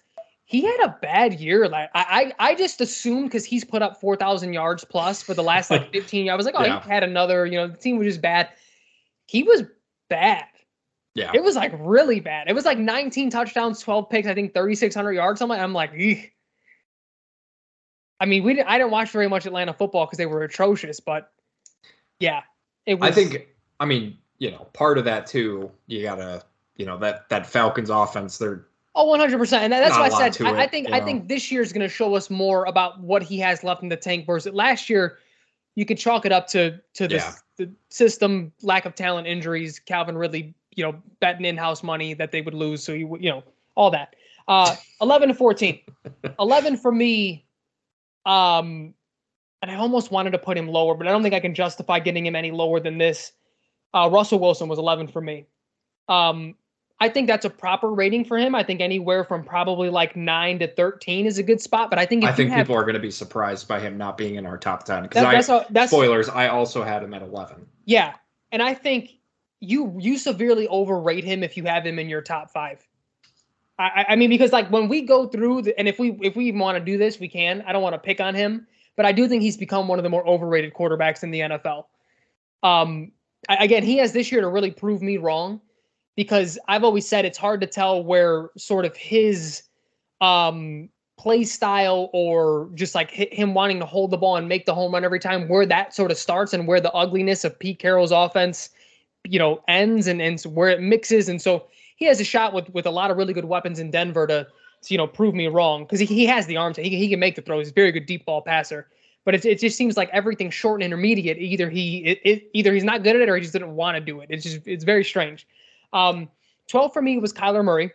he had a bad year. Like I, I, I just assumed because he's put up four thousand yards plus for the last like fifteen. years. I was like, oh, yeah. he had another. You know, the team was just bad. He was bad. Yeah, it was like really bad. It was like nineteen touchdowns, twelve picks. I think thirty six hundred yards. I'm like, I'm like, Eek. I mean, we didn't. I didn't watch very much Atlanta football because they were atrocious. But yeah, it was. I think. I mean, you know, part of that too. You gotta you know that that Falcons offense. They're Oh, 100 percent, and that's why I said I, I think I know. think this year is going to show us more about what he has left in the tank versus last year. You could chalk it up to to the, Yeah. the system, lack of talent, injuries, Calvin Ridley, you know, betting in-house money that they would lose, so he, would- you know, all that. Uh, 11 to 14, 11 for me. Um, and I almost wanted to put him lower, but I don't think I can justify getting him any lower than this. Uh, Russell Wilson was 11 for me. Um, I think that's a proper rating for him. I think anywhere from probably like nine to 13 is a good spot. But I think I think have, people are going to be surprised by him not being in our top ten that, because that's that's spoilers. I also had him at eleven. yeah, and I think you you severely overrate him if you have him in your top five. I, I- I mean because like when we go through the, and if we if we even want to do this, we can. I don't want to pick on him, but I do think he's become one of the more overrated quarterbacks in the NFL. Um, again, he has this year to really prove me wrong because I've always said it's hard to tell where sort of his um play style or just like hi- him wanting to hold the ball and make the home run every time where that sort of starts and where the ugliness of Pete Carroll's offense you know ends and and where it mixes and so he has a shot with with a lot of really good weapons in Denver to, to you know prove me wrong because he, he has the arms he, he can make the throws he's a very good deep ball passer. But it, it just seems like everything's short and intermediate either he it, it, either he's not good at it or he just didn't want to do it. It's just it's very strange. Um 12 for me was Kyler Murray.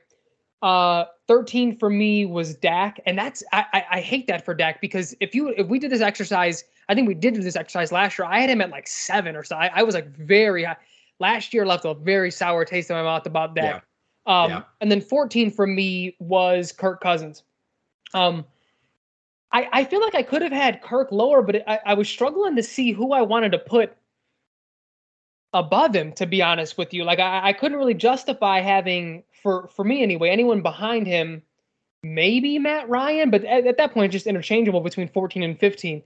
Uh 13 for me was Dak and that's I, I I hate that for Dak because if you if we did this exercise I think we did do this exercise last year I had him at like 7 or so I, I was like very high. Last year left a very sour taste in my mouth about Dak um Yeah. and then 14 for me was Kirk Cousins um I, I feel like I could have had Kirk lower, but I, I was struggling to see who I wanted to put above him, to be honest with you. Like I, I couldn't really justify having for for me anyway, anyone behind him, maybe Matt Ryan, but at, at that point just interchangeable between 14 and 15.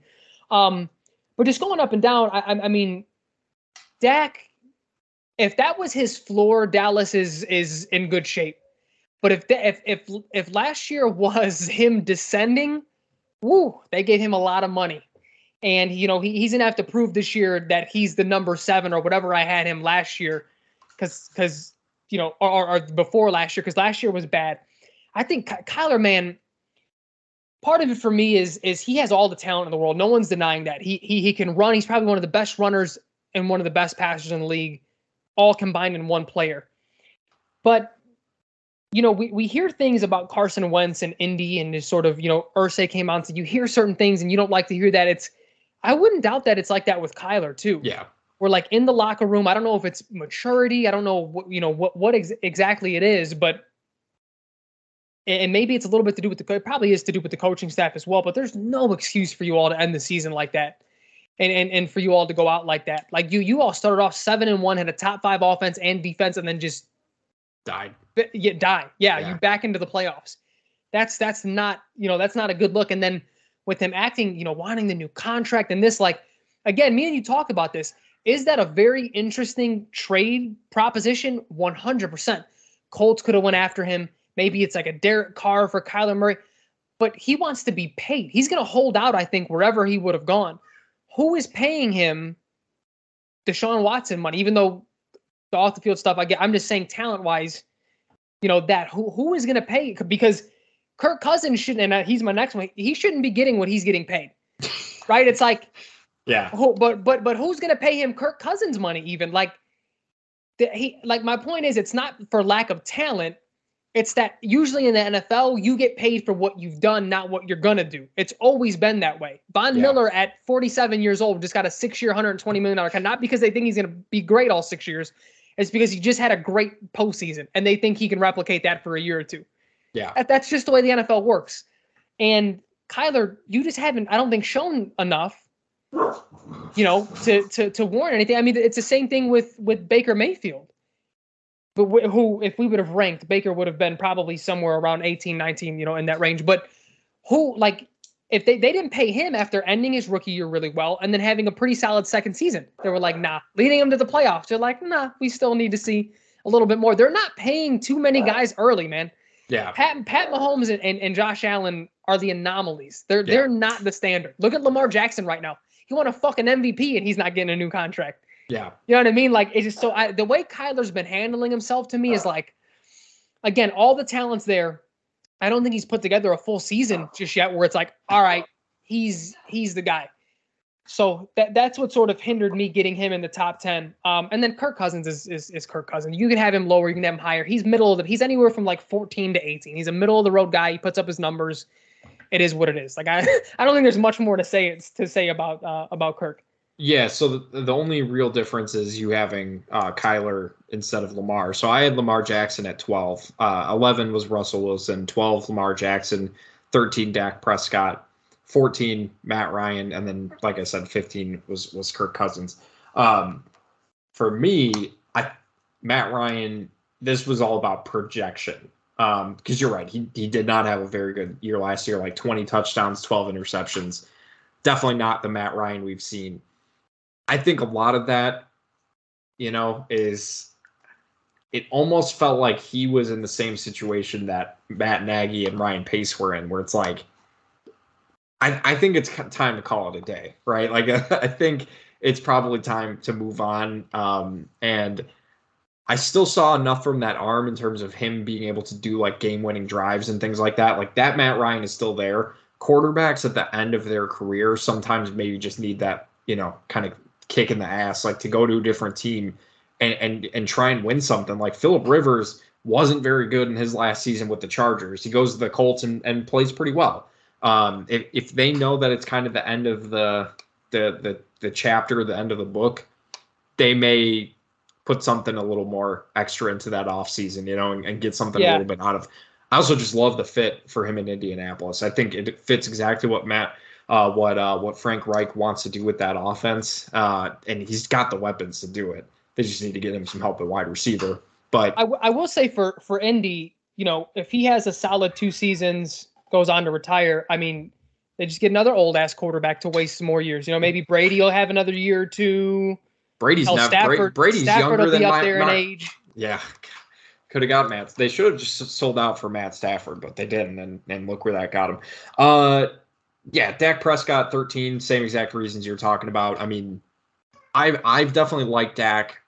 Um, but just going up and down, I, I, I mean, Dak, if that was his floor, Dallas is is in good shape. But if the, if if if last year was him descending, woo, they gave him a lot of money. And you know, he, he's gonna have to prove this year that he's the number seven or whatever I had him last year. Cause cause you know, or, or, or before last year, because last year was bad. I think Ky- Kyler, man, part of it for me is is he has all the talent in the world. No one's denying that. He he he can run. He's probably one of the best runners and one of the best passers in the league, all combined in one player. But you know, we, we hear things about Carson Wentz and Indy and sort of, you know, Ursay came on, so you hear certain things and you don't like to hear that. It's I wouldn't doubt that it's like that with Kyler too. Yeah, We're like in the locker room. I don't know if it's maturity. I don't know what you know what what ex- exactly it is, but and and maybe it's a little bit to do with the it probably is to do with the coaching staff as well. But there's no excuse for you all to end the season like that, and and and for you all to go out like that. Like you you all started off seven and one, had a top five offense and defense, and then just died. yeah, die. Yeah, Yeah. you back into the playoffs. That's that's not you know that's not a good look. And then with him acting, you know, wanting the new contract and this, like again, me and you talk about this. Is that a very interesting trade proposition? One hundred percent. Colts could have went after him. Maybe it's like a Derek Carr for Kyler Murray, but he wants to be paid. He's going to hold out, I think, wherever he would have gone. Who is paying him Deshaun Watson money? Even though the off the field stuff, I get. I'm just saying, talent wise, you know that who who is going to pay because Kirk Cousins shouldn't. And uh, he's my next one. He shouldn't be getting what he's getting paid, right? It's like, Yeah, who, but but but who's going to pay him Kirk Cousins money? Even like, the, he like my point is, it's not for lack of talent. It's that usually in the NFL, you get paid for what you've done, not what you're gonna do. It's always been that way. Von Yeah. Miller at 47 years old just got a six-year, 120 million dollar contract, not because they think he's gonna be great all six years. It's because he just had a great postseason, and they think he can replicate that for a year or two. yeah, That, that's just the way the NFL works. And Kyler, you just haven't, I don't think, shown enough, you know, to to to warrant anything. I mean, it's the same thing with with Baker Mayfield. But wh- who, if we would have ranked, Baker would have been probably somewhere around 18, 19, you know, in that range. But who, like, if they, they didn't pay him after ending his rookie year really well and then having a pretty solid second season, they were like, nah, leading him to the playoffs. They're like, nah, we still need to see a little bit more. They're not paying too many guys early, man. yeah, Pat Pat Mahomes and, and, and Josh Allen are the anomalies. They're Yeah. they're not the standard. Look at Lamar Jackson right now. He won a fucking MVP and he's not getting a new contract. Yeah. You know what I mean? Like it's just so I, the way Kyler's been handling himself to me is like again, all the talent's there. I don't think he's put together a full season just yet where it's like, all right, he's he's the guy. So that that's what sort of hindered me getting him in the top ten. Um, and then Kirk Cousins is, is is Kirk Cousins. You can have him lower, you can have him higher. He's middle of the. He's anywhere from like 14 to 18. He's a middle of the road guy. He puts up his numbers. It is what it is. Like I I don't think there's much more to say to say about uh, about Kirk. Yeah, so the, the only real difference is you having uh, Kyler instead of Lamar. So I had Lamar Jackson at 12. Uh, 11 was Russell Wilson, 12 Lamar Jackson, 13 Dak Prescott, 14 Matt Ryan, and then like I said, 15 was was Kirk Cousins. Um, for me, I Matt Ryan, this was all about projection. Because um, you're right, he he did not have a very good year last year, like 20 touchdowns, 12 interceptions. Definitely not the Matt Ryan we've seen I think a lot of that, you know, is it almost felt like he was in the same situation that Matt Nagy and Ryan Pace were in, where it's like, I, I think it's time to call it a day, right? Like, I think it's probably time to move on. Um, and I still saw enough from that arm in terms of him being able to do like game winning drives and things like that. Like, that Matt Ryan is still there. Quarterbacks at the end of their career sometimes maybe just need that, you know, kind of kick in the ass, like to go to a different team and and and try and win something. Like Philip Rivers wasn't very good in his last season with the Chargers. He goes to the Colts and, and plays pretty well. Um, if if they know that it's kind of the end of the the the the chapter, the end of the book, they may put something a little more extra into that off season, you know, and, and get something yeah. a little bit out of. I also just love the fit for him in Indianapolis. I think it fits exactly what Matt uh, what uh, what Frank Reich wants to do with that offense, uh, and he's got the weapons to do it. They just need to get him some help at wide receiver. But I, w- I will say for for Indy, you know, if he has a solid two seasons, goes on to retire, I mean, they just get another old ass quarterback to waste some more years. You know, maybe Brady will have another year or two. Brady's not Stafford, Brady's Stafford younger than up my, there my, in age. Yeah, could have got Matt. They should have just sold out for Matt Stafford, but they didn't, and, and look where that got him. Uh, yeah, Dak Prescott 13, same exact reasons you're talking about. I mean, I've I've definitely liked Dak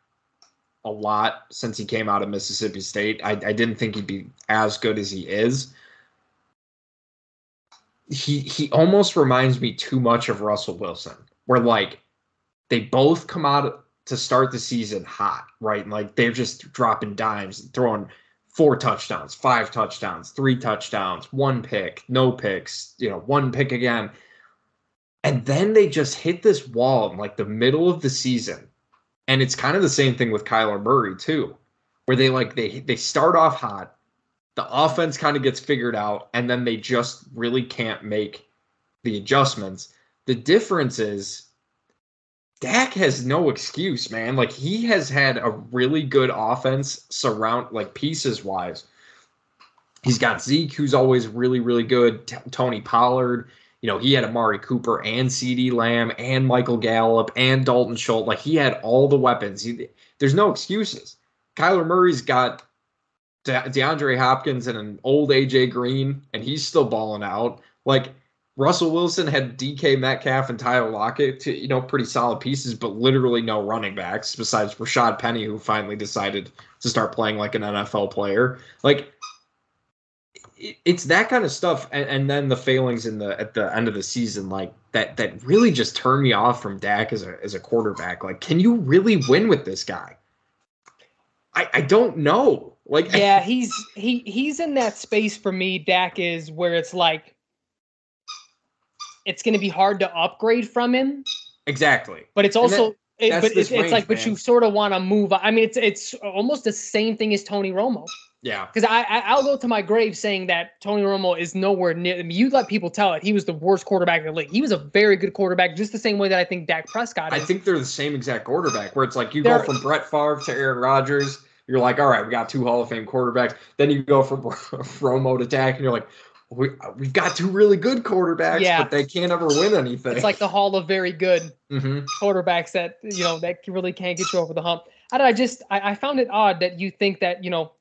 a lot since he came out of Mississippi State. I, I didn't think he'd be as good as he is. He he almost reminds me too much of Russell Wilson, where like they both come out to start the season hot, right? And like they're just dropping dimes, and throwing four touchdowns, five touchdowns, three touchdowns, one pick, no picks, you know, one pick again. And then they just hit this wall in like the middle of the season. And it's kind of the same thing with Kyler Murray too, where they like they they start off hot, the offense kind of gets figured out, and then they just really can't make the adjustments. The difference is Dak has no excuse, man. Like he has had a really good offense surround like pieces wise. He's got Zeke, who's always really, really good. T- Tony Pollard, you know, he had Amari Cooper and CeeDee Lamb and Michael Gallup and Dalton Schultz. Like he had all the weapons. He, there's no excuses. Kyler Murray's got De- DeAndre Hopkins and an old AJ Green, and he's still balling out. Like Russell Wilson had DK Metcalf and Tyler Lockett, you know, pretty solid pieces, but literally no running backs besides Rashaad Penny, who finally decided to start playing like an NFL player. Like, it's that kind of stuff, and, and then the failings in the at the end of the season, like that, that really just turned me off from Dak as a as a quarterback. Like, can you really win with this guy? I I don't know. Like, yeah, he's he he's in that space for me. Dak is where it's like it's going to be hard to upgrade from him. Exactly. But it's also it, but it's, range, it's like, man. but you sort of want to move. I mean, it's it's almost the same thing as Tony Romo. Yeah. Because I, I will go to my grave saying that Tony Romo is nowhere near. I mean, you let people tell it. He was the worst quarterback in the league. He was a very good quarterback, just the same way that I think Dak Prescott. Is. I think they're the same exact quarterback. Where it's like you they're, go from Brett Favre to Aaron Rodgers. You're like, all right, we got two Hall of Fame quarterbacks. Then you go from Romo to Dak, and you're like, we, we've got two really good quarterbacks, yeah. but they can't ever win anything. It's like the hall of very good mm-hmm. quarterbacks that you know that really can't get you over the hump. I, I just I, I, found it odd that you think that you know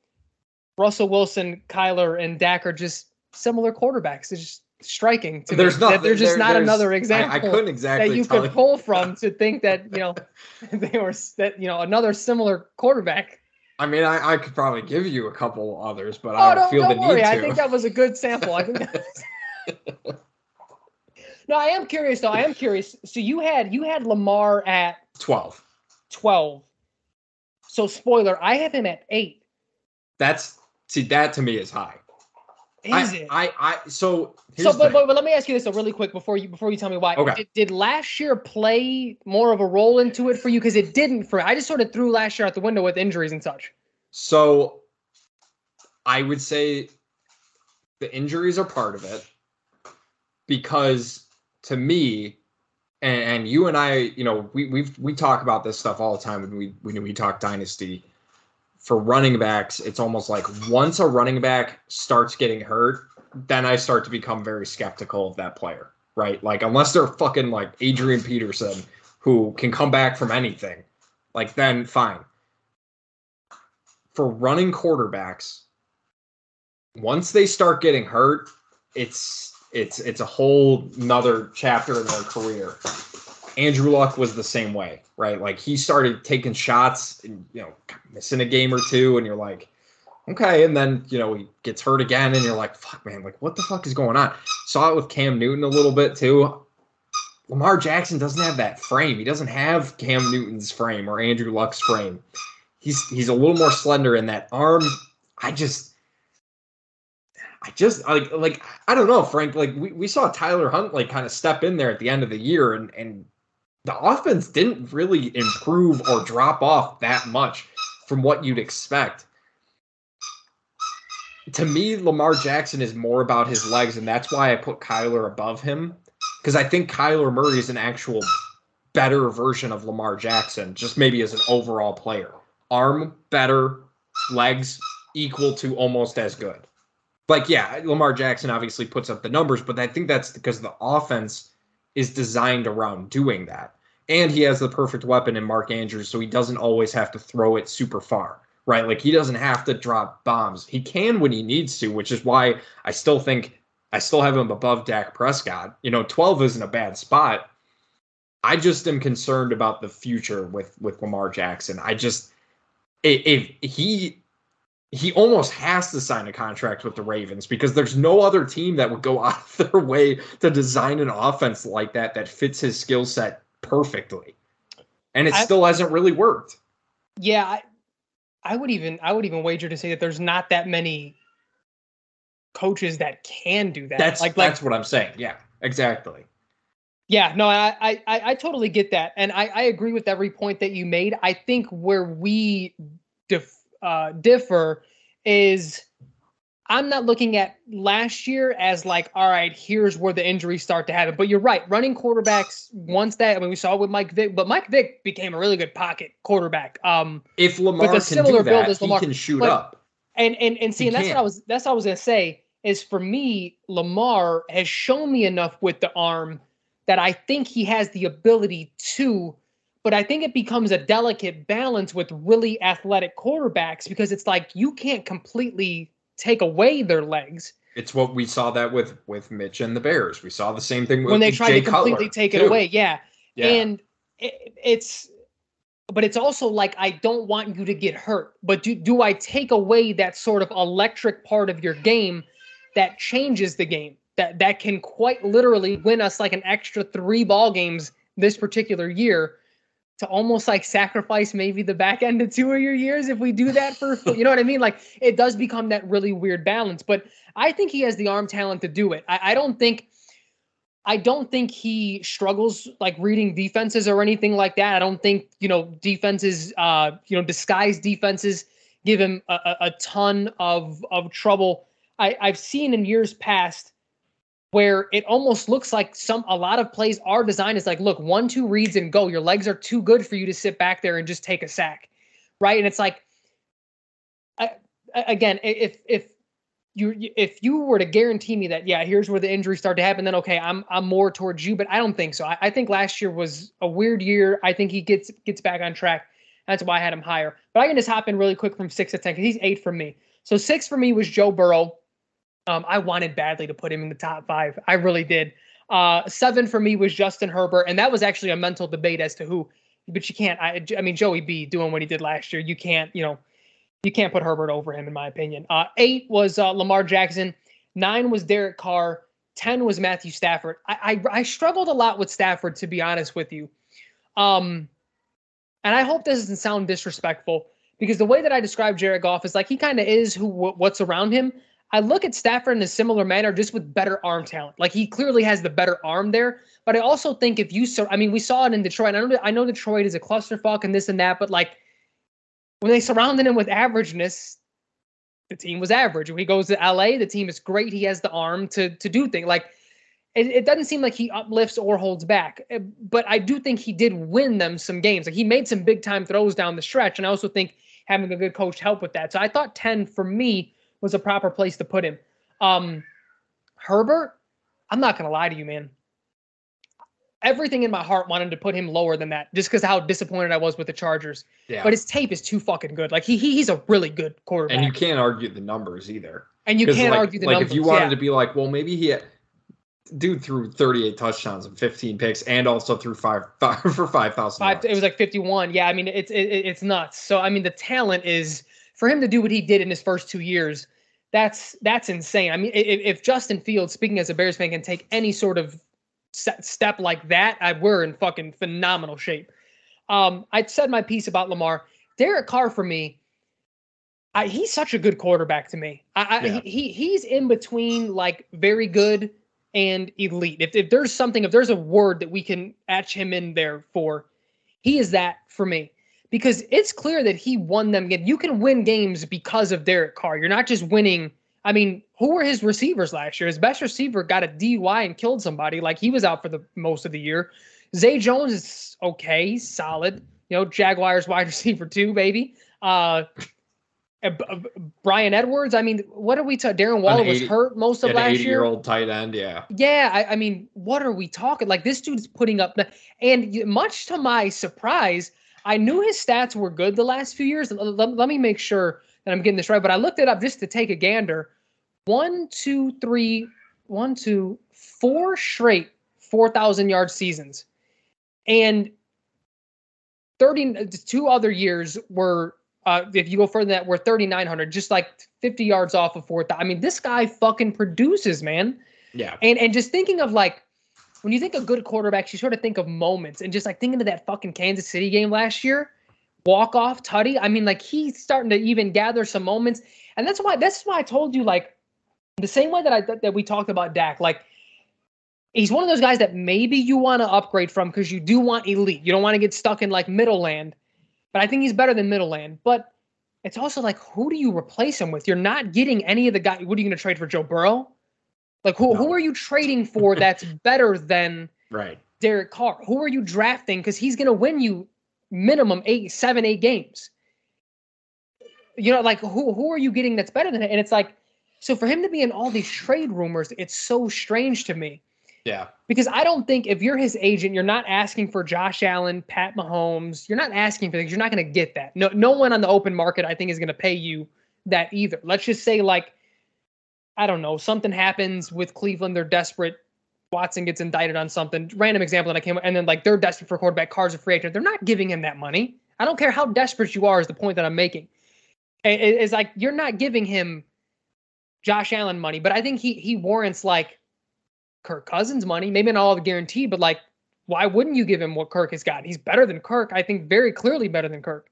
Russell Wilson, Kyler, and Dak are just similar quarterbacks. It's just striking to there's me. Nothing, there's just there, not another example I, I, couldn't exactly that you could pull from to think that you know they were that you know another similar quarterback I mean, I, I could probably give you a couple others, but Oh, I don't don't, feel don't the worry. need to. I think that was a good sample. I think that was... No, I am curious though. I am curious. So you had you had Lamar at 12. 12. So spoiler, I have him at 8. That's see that to me is high. Is I, it? I I so so but, but, but let me ask you this though, really quick before you before you tell me why. Okay. Did, did last year play more of a role into it for you? Because it didn't for I just sort of threw last year out the window with injuries and such. So I would say the injuries are part of it because to me, and, and you and I, you know, we we we talk about this stuff all the time when we when we talk dynasty. For running backs, it's almost like once a running back starts getting hurt, then I start to become very skeptical of that player, right? Like unless they're fucking like Adrian Peterson who can come back from anything, like then fine for running quarterbacks, once they start getting hurt, it's it's it's a whole nother chapter in their career. Andrew Luck was the same way, right? Like he started taking shots and you know missing a game or two, and you're like, okay, and then you know he gets hurt again, and you're like, fuck, man, like what the fuck is going on? Saw it with Cam Newton a little bit too. Lamar Jackson doesn't have that frame. He doesn't have Cam Newton's frame or Andrew Luck's frame he's he's a little more slender in that arm. I just I just like like I don't know, Frank. Like we, we saw Tyler Huntley kind of step in there at the end of the year and and the offense didn't really improve or drop off that much from what you'd expect. To me, Lamar Jackson is more about his legs, and that's why I put Kyler above him. Because I think Kyler Murray is an actual better version of Lamar Jackson, just maybe as an overall player arm better, legs equal to almost as good. Like, yeah, Lamar Jackson obviously puts up the numbers, but I think that's because the offense is designed around doing that. And he has the perfect weapon in Mark Andrews, so he doesn't always have to throw it super far, right? Like, he doesn't have to drop bombs. He can when he needs to, which is why I still think I still have him above Dak Prescott. You know, 12 isn't a bad spot. I just am concerned about the future with with Lamar Jackson. I just if, if he he almost has to sign a contract with the Ravens because there's no other team that would go out of their way to design an offense like that that fits his skill set perfectly. And it I- still hasn't really worked. Yeah, I, I would even I would even wager to say that there's not that many coaches that can do that. That's like like that's what I'm saying. Yeah, exactly. Yeah, no, I, I, I totally get that, and I, I agree with every point that you made. I think where we dif, uh, differ is I'm not looking at last year as like, all right, here's where the injuries start to happen. But you're right, running quarterbacks once that I mean we saw it with Mike Vick, but Mike Vick became a really good pocket quarterback. Um, If Lamar the can similar build that, as he Lamar, can shoot but- up. and and and see, and that's what I was that's what I was gonna say is for me, Lamar has shown me enough with the arm that I think he has the ability to, but I think it becomes a delicate balance with really athletic quarterbacks because it's like you can't completely take away their legs It's what we saw that with with Mitch and the Bears. We saw the same thing with when they try Jay to completely Cutler, take it too. away. Yeah. Yeah. And it, it's but it's also like I don't want you to get hurt. But do do I take away that sort of electric part of your game that changes the game? That that can quite literally win us like an extra 3 ball games this particular year to almost like sacrifice maybe the back end of two of your years if we do that for you know what I mean? Like it does become that really weird balance. But I think he has the arm talent to do it. I, I don't think I don't think he struggles like reading defenses or anything like that. I don't think, you know, defenses, uh, you know, disguised defenses give him a, a, a ton of of trouble. I, I've seen in years past where it almost looks like some a lot of plays are designed as like, look, one, two reads and go. Your legs are too good for you to sit back there and just take a sack. Right. And it's like I, again, if if you if you were to guarantee me that yeah here's where the injuries start to happen then okay i'm i'm more towards you but i don't think so I, I think last year was a weird year i think he gets gets back on track that's why i had him higher but i can just hop in really quick from six to ten because he's eight for me so six for me was joe burrow um, i wanted badly to put him in the top five i really did uh, seven for me was justin herbert and that was actually a mental debate as to who but you can't i, I mean joey b doing what he did last year you can't you know You can't put Herbert over him, in my opinion. Uh, eight was uh, Lamar Jackson. Nine was Derek Carr. Ten was Matthew Stafford. I, I I struggled a lot with Stafford, to be honest with you. Um, and I hope this doesn't sound disrespectful because the way that I describe Jared Goff is like he kind of is who what's around him. I look at Stafford in a similar manner, just with better arm talent. Like he clearly has the better arm there. But I also think if you, sur- I mean, we saw it in Detroit. I know, I know Detroit is a clusterfuck and this and that, but like when they surrounded him with averageness, the team was average. When he goes to LA, the team is great. He has the arm to to do things. Like it, it doesn't seem like he uplifts or holds back. Eh, but I do think he did win them some games. Like he made some big time throws down the stretch, and I also think having a good coach helped with that. So I thought ten for me was a proper place to put him. Um, Herbert, I'm not gonna lie to you, man. Everything in my heart wanted to put him lower than that, just because how disappointed I was with the Chargers. Yeah. But his tape is too fucking good. Like he, he he's a really good quarterback. and you can't argue the numbers either. And you can't like, argue the like numbers. if you wanted yeah. to be like, well, maybe he had, dude threw 38 touchdowns and 15 picks, and also threw five, five for 5,000. five. It was like 51. Yeah, I mean it's it, it's nuts. So I mean the talent is for him to do what he did in his first two years. That's that's insane. I mean if, if Justin Fields, speaking as a Bears fan, can take any sort of step like that, I we're in fucking phenomenal shape. Um, I said my piece about Lamar. Derek Carr for me. I, he's such a good quarterback to me. I, I Yeah. he, he he's in between like very good and elite. If if there's something, if there's a word that we can etch him in there for, he is that for me. Because it's clear that he won them. You can win games because of Derek Carr. You're not just winning. I mean, who were his receivers last year? His best receiver got a DUI and killed somebody. Like he was out for the most of the year. Zay Jones is okay, he's solid. You know, Jaguars wide receiver too, baby. Uh, uh, Bryan Edwards. I mean, what are we talking? Darren Waller was hurt most of last 80 year. year old tight end. Yeah. Yeah, I, I mean, what are we talking? Like this dude's putting up, the, and much to my surprise, I knew his stats were good the last few years. L- Let, let me make sure that I'm getting this right. But I looked it up just to take a gander. One, two, three, one, two, four straight four thousand yard seasons, and thirty. Two other years were. Uh, if you go further than that, we're 3,900, just like 50 yards off of 4,000. I mean, this guy fucking produces, man. Yeah. And and just thinking of like when you think of good quarterbacks, you sort of think of moments and just like thinking of that fucking Kansas City game last year, walk off Tutty. I mean, like he's starting to even gather some moments, and that's why that's why I told you like the same way that I that we talked about Dak, like. He's one of those guys that maybe you want to upgrade from because you do want elite. You don't want to get stuck in like middle land, but I think he's better than middle land. But it's also like, who do you replace him with? You're not getting any of the guy. What are you going to trade for Joe Burrow? Like who who are you trading for that's better than Right. Derek Carr? Who are you drafting? Because he's gonna win you minimum eight, seven, eight games. You know, like who who are you getting that's better than it? And it's like, so for him to be in all these trade rumors, it's so strange to me. Yeah. Because I don't think if you're his agent, you're not asking for Josh Allen, Pat Mahomes. You're not asking for things. You're not going to get that. No, no one on the open market, I think, is going to pay you that either. Let's just say, like, I don't know, something happens with Cleveland. They're desperate. Watson gets indicted on something. Random example that I came, with, and then like they're desperate for quarterback. Carr's a free agent. They're not giving him that money. I don't care how desperate you are. Is the point that I'm making? It- it- It's like you're not giving him Josh Allen money, but I think he he warrants like Kirk Cousins money. Maybe not all the guarantee, but like, why wouldn't you give him what Kirk has got? He's better than Kirk. I think very clearly better than Kirk.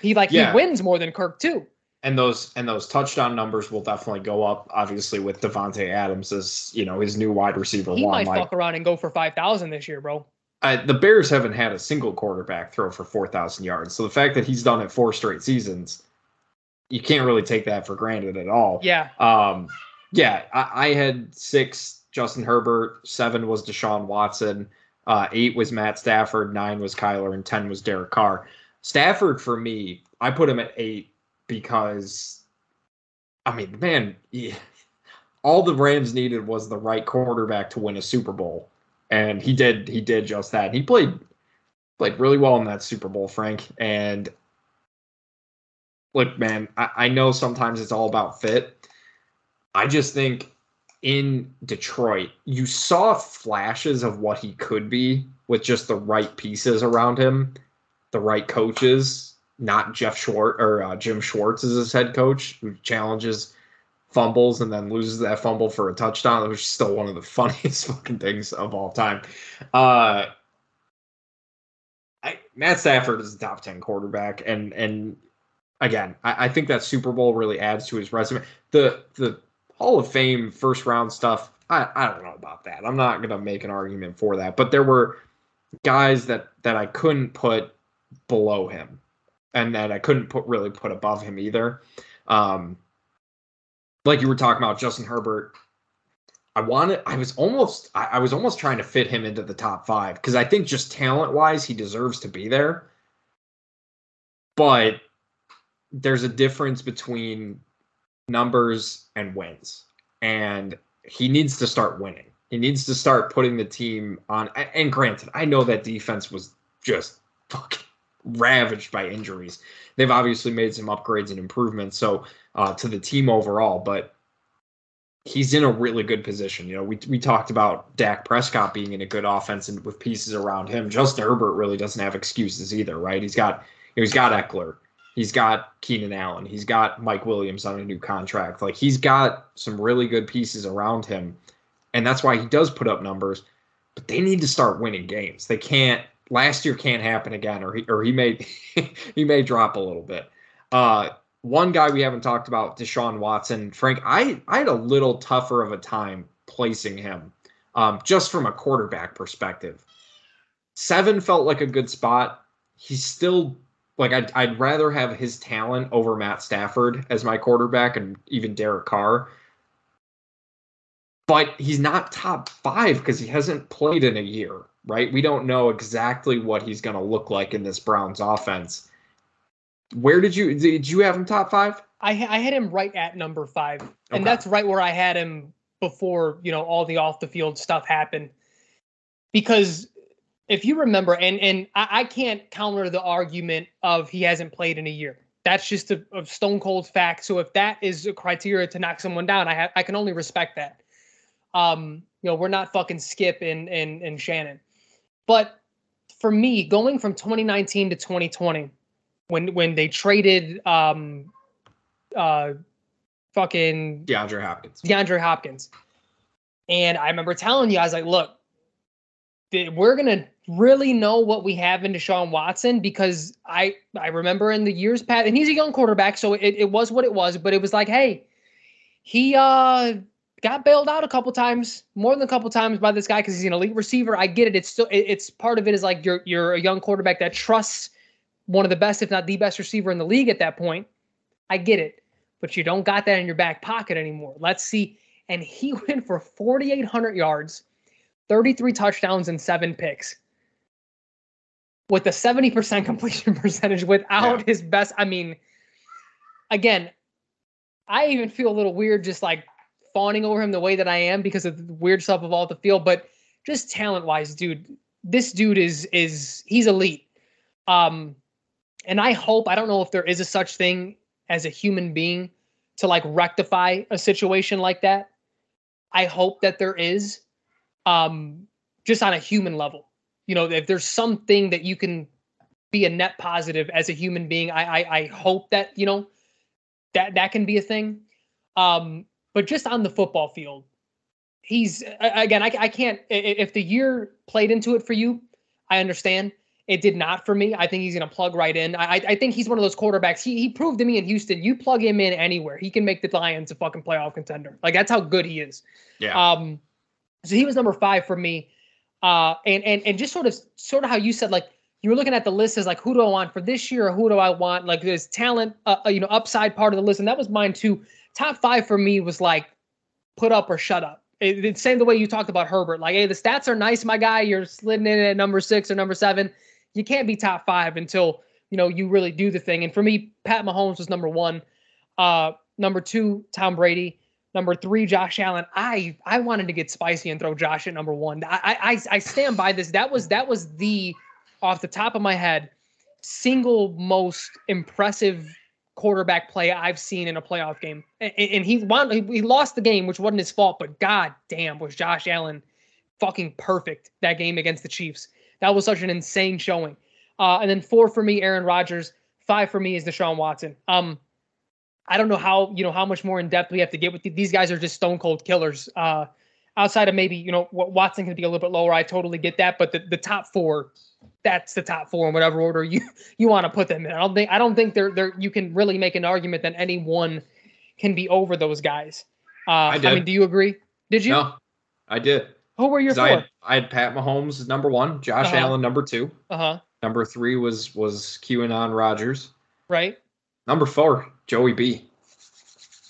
He like Yeah. he wins more than Kirk too. And those and those touchdown numbers will definitely go up. Obviously, with Davante Adams as you know his new wide receiver He one. might fuck around and go for five thousand this year, bro. I, the Bears haven't had a single quarterback throw for four thousand yards. So the fact that he's done it four straight seasons, you can't really take that for granted at all. Yeah, Um, yeah, I, I had six Justin Herbert, seven was Deshaun Watson, uh, eight was Matt Stafford, nine was Kyler, and ten was Derek Carr. Stafford for me, I put him at eight because, I mean, man, yeah, all the Rams needed was the right quarterback to win a Super Bowl, and he did. He did just that. He played played really well in that Super Bowl, Frank, and. Look, man, I, I know sometimes it's all about fit. I just think in Detroit, you saw flashes of what he could be with just the right pieces around him, the right coaches. Not Jeff Schwartz or uh, Jim Schwartz as his head coach, who challenges fumbles and then loses that fumble for a touchdown, which is still one of the funniest fucking things of all time. Uh, I, Matt Stafford is a top ten quarterback, and and again, I, I think that Super Bowl really adds to his resume. The the Hall of Fame first round stuff, I, I don't know about that. I'm not gonna make an argument for that, but there were guys that that I couldn't put below him, and that I couldn't put really put above him either. Um, like you were talking about Justin Herbert. I wanted I was almost I, I was almost trying to fit him into the top five because I think just talent wise he deserves to be there. But there's a difference between numbers and wins. And he needs to start winning. He needs to start putting the team on and granted, I know that defense was just fucking ravaged by injuries. They've obviously made some upgrades and improvements so uh, to the team overall, but he's in a really good position. You know, we we talked about Dak Prescott being in a good offense and with pieces around him. Justin Herbert really doesn't have excuses either, right? He's got he's got Ekeler, he's got Keenan Allen, he's got Mike Williams on a new contract. Like he's got some really good pieces around him, and that's why he does put up numbers. But they need to start winning games. They can't. Last year can't happen again, or he or he may he may drop a little bit. Uh, one guy we haven't talked about, Deshaun Watson. Frank, I, I had a little tougher of a time placing him um, just from a quarterback perspective. Seven felt like a good spot. He's still like I'd, I'd rather have his talent over Matt Stafford as my quarterback and even Derek Carr. But he's not top five because he hasn't played in a year, right? We don't know exactly what he's going to look like in this Browns offense. Where did you did you have him top five? I I had him right at number five, okay. and that's right where I had him before you know all the off the field stuff happened. Because if you remember, and and I, I can't counter the argument of he hasn't played in a year. That's just a, a stone cold fact. So if that is a criteria to knock someone down, I have I can only respect that. Um, you know, we're not fucking Skip and and and Shannon, but for me, going from 2019 to 2020 when when they traded um uh fucking DeAndre Hopkins. DeAndre Hopkins. And I remember telling you, I was like, look, we're gonna really know what we have in Deshaun Watson because I I remember in the years past, and he's a young quarterback, so it, it was what it was, but it was like, hey, he uh got bailed out a couple times, more than a couple times by this guy because he's an elite receiver. I get it. It's still it, it's part of it is like you're you're a young quarterback that trusts one of the best, if not the best receiver in the league at that point. I get it, but you don't got that in your back pocket anymore. Let's see. And he went for 4,800 yards, 33 touchdowns, and seven picks with a 70% completion percentage without yeah. his best. I mean, again, I even feel a little weird just like fawning over him the way that I am because of the weird stuff of all the field, but just talent wise, dude, this dude is is he's elite. Um, and I hope I don't know if there is a such thing as a human being to like rectify a situation like that. I hope that there is, um, just on a human level. You know, if there's something that you can be a net positive as a human being, I I, I hope that you know that that can be a thing. Um, but just on the football field, he's again. I I can't if the year played into it for you, I understand. It did not for me. I think he's going to plug right in. I, I think he's one of those quarterbacks. He, he proved to me in Houston, you plug him in anywhere, he can make the Lions a fucking playoff contender. Like that's how good he is. Yeah. Um. So he was number five for me. Uh. And and and just sort of sort of how you said like you were looking at the list as like who do I want for this year or who do I want like there's talent uh, uh you know upside part of the list and that was mine too. Top five for me was like put up or shut up. It, it's same the way you talked about Herbert. Like, hey, the stats are nice, my guy. You're sliding in at number six or number seven you can't be top five until you know you really do the thing. And for me, Pat Mahomes was number one. Uh, number two, Tom Brady. Number three, Josh Allen. I I wanted to get spicy and throw Josh at number one. I I I stand by this. That was that was the off the top of my head single most impressive quarterback play I've seen in a playoff game. And, and he won. He lost the game, which wasn't his fault. But god damn, was Josh Allen fucking perfect that game against the Chiefs. That was such an insane showing. Uh, and then four for me, Aaron Rodgers. five for me is Deshaun Watson. Um, I don't know how you know how much more in depth we have to get with the, these guys are just stone cold killers. Uh, outside of maybe you know Watson can be a little bit lower. I totally get that, but the, the top four, that's the top four in whatever order you you want to put them in. I don't think I don't think they're they're you can really make an argument that any one can be over those guys. Uh, I, I mean, do you agree? Did you? No, I did. Who were your four? I had, I had, Pat Mahomes number one, Josh uh-huh. Allen number two. Uh huh. Number three was was QAnon Rodgers. Right. Number four, Joey B.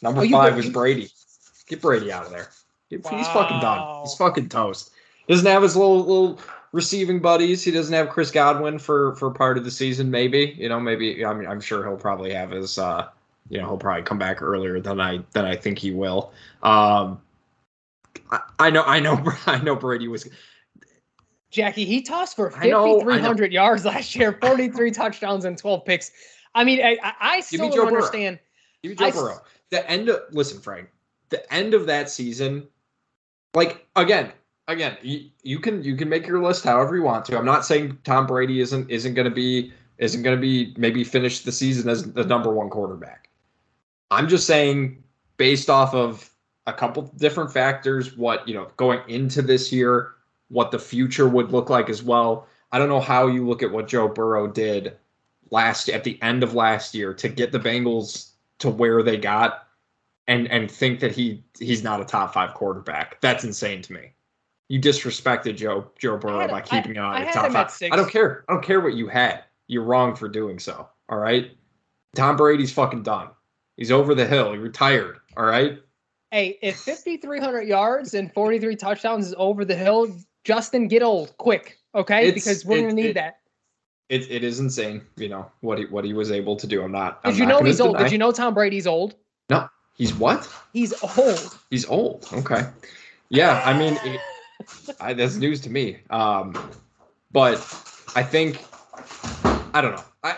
Number oh, five was Brady. Get Brady out of there. Wow. He's fucking done. He's fucking toast. He doesn't have his little little receiving buddies. He doesn't have Chris Godwin for for part of the season. Maybe you know. Maybe I mean I'm sure he'll probably have his. uh You know he'll probably come back earlier than I than I think he will. Um I, I know I know I know Brady was. Jackie, he tossed for 5,300 yards last year, 43 touchdowns and 12 picks. I mean, I, I still don't understand. Give me Joe I, Burrow. The end of listen, Frank. The end of that season like again, again, you, you can you can make your list however you want to. I'm not saying Tom Brady isn't isn't going to be isn't going to be maybe finish the season as the number one quarterback. I'm just saying based off of a couple different factors, what you know going into this year, what the future would look like as well. I don't know how you look at what Joe Burrow did last at the end of last year to get the Bengals to where they got and and think that he he's not a top five quarterback. That's insane to me. You disrespected Joe Joe Burrow had, by keeping I, him on a top five. I don't care. I don't care what you had. You're wrong for doing so. All right. Tom Brady's fucking done. He's over the hill. He retired. All right. Hey, if 5,300 yards and 43 touchdowns is over the hill, Justin, get old quick, okay? It's, because we're it, gonna need it, that. It, it is insane, you know what he what he was able to do. I'm not. Did I'm you not know he's old? Did you know Tom Brady's old? No, He's what? He's old. He's old. Okay. Yeah, I mean, it, I, that's news to me. Um, but I think I don't know. I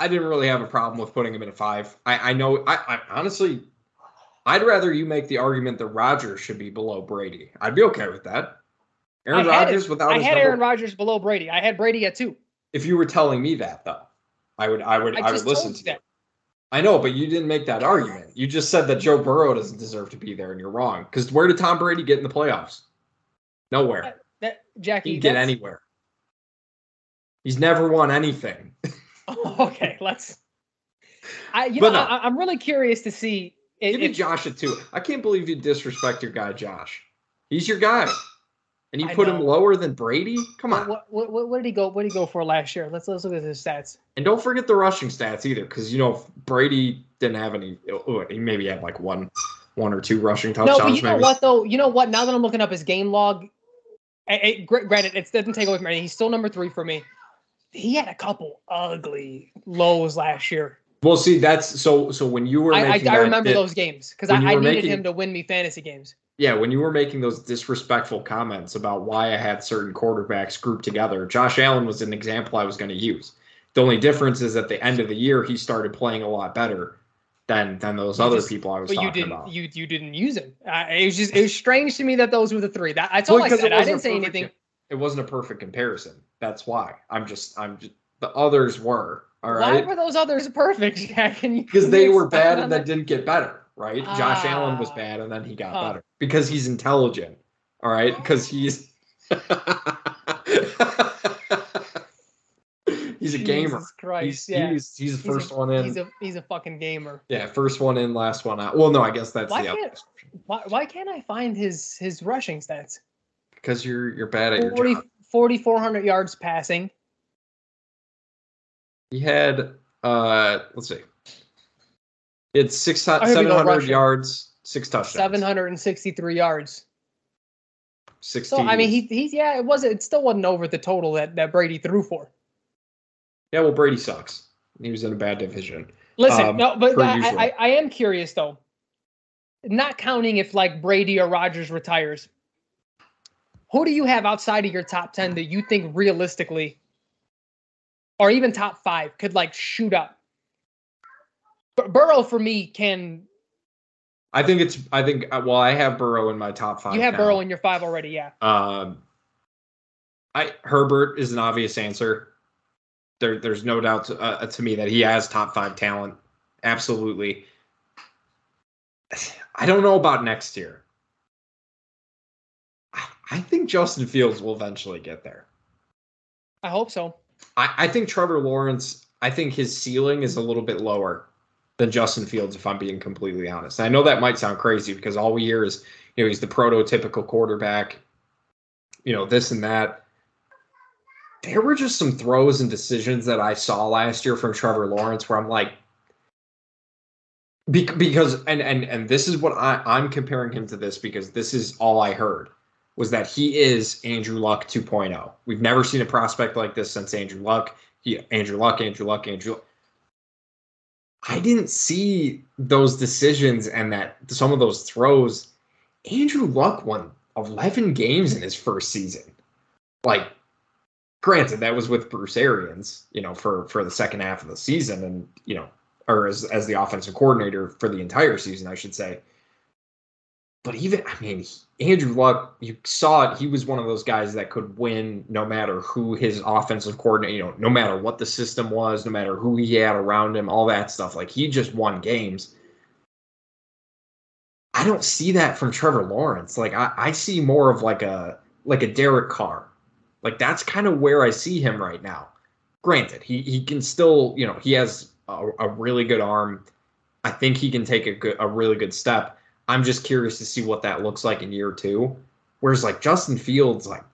I didn't really have a problem with putting him in a five. I I know. I, I honestly, I'd rather you make the argument that Rodgers should be below Brady. I'd be okay with that. Aaron Rodgers without I had number, Aaron Rodgers below Brady. I had Brady at two. If you were telling me that though, I would I would I, I would listen to that. I know, but you didn't make that argument. You just said that Joe Burrow doesn't deserve to be there, and you're wrong. Because where did Tom Brady get in the playoffs? Nowhere. That, that Jackie he get anywhere. He's never won anything. okay, let's. I you but know no. I, am really curious to see. If, Give me Josh at two. I can't believe you disrespect your guy Josh. He's your guy. And you I put know. him lower than Brady? Come on. What, what, what, what, did he go? What did he go for last year? Let's let's look at his stats. And don't forget the rushing stats either, because you know Brady didn't have any. Oh, oh, he maybe had like one, one or two rushing touchdowns. No, but you know maybe. what though? You know what? Now that I'm looking up his game log, it, it, granted it doesn't take away from anything. He's still number three for me. He had a couple ugly lows last year. Well, see, that's so. So when you were, I, I, I remember those games because I, I needed making, him to win me fantasy games yeah, when you were making those disrespectful comments about why I had certain quarterbacks grouped together, Josh Allen was an example I was going to use. The only difference is at the end of the year he started playing a lot better than than those you other just, people I was but talking you didn't, about. You you didn't use him. Uh, it was just it was strange to me that those were the three. That that's all well, I said. I didn't say perfect, anything. It wasn't a perfect comparison. That's why I'm just I'm just the others were all right. Why were those others perfect, Jack? Because they were bad and then didn't get better right? Josh Allen was ah. bad and then he got huh. better because he's intelligent. All right, because he's he's a gamer. Christ, he's, yeah. he's, he's the first a, one in. He's a he's a fucking gamer. Yeah, first one in, last one out. Well, no, I guess that's why the can't, why, why can't I find his his rushing stats? Because you're you're bad at 40, your job. 4,400 yards passing. He had uh let's see. It's six seven hundred yards, six touchdowns. Seven hundred and sixty-three yards. Sixty. So I mean, he he's yeah, it wasn't. It still wasn't over the total that that Brady threw for. Yeah, well, Brady sucks. He was in a bad division. Listen, um, no, but I, I, I am curious though. Not counting if like Brady or Rodgers retires. Who do you have outside of your top ten that you think realistically, or even top five, could like shoot up? Burrow for me can. I think it's. I think. Uh, well, I have Burrow in my top five. You have now. Burrow in your five already, yeah. Um, I Herbert is an obvious answer. There, there's no doubt to, uh, to me that he has top five talent. Absolutely. I don't know about next year. I think Justin Fields will eventually get there. I hope so. I, I think Trevor Lawrence, I think his ceiling is a little bit lower than Justin Fields, if I'm being completely honest. I know that might sound crazy because all we hear is, you know, he's the prototypical quarterback, you know, this and that. There were just some throws and decisions that I saw last year from Trevor Lawrence where I'm like, because and and and this is what I, I'm comparing him to this because this is all I heard was that he is Andrew Luck 2.0. We've never seen a prospect like this since Andrew Luck. He, Andrew Luck, Andrew Luck, Andrew. I didn't see those decisions and that some of those throws. Andrew Luck won 11 games in his first season. Like, granted, that was with Bruce Arians, you know, for for the second half of the season, and you know, or as as the offensive coordinator for the entire season, I should say. But even, I mean, Andrew Luck, you saw it. He was one of those guys that could win no matter who his offensive coordinator, you know, no matter what the system was, no matter who he had around him, all that stuff. Like he just won games. I don't see that from Trevor Lawrence. Like I, I see more of like a like a Derek Carr. Like that's kind of where I see him right now. Granted, he he can still, you know, he has a, a really good arm. I think he can take a good a really good step I'm just curious to see what that looks like in year two. Whereas like Justin Fields, like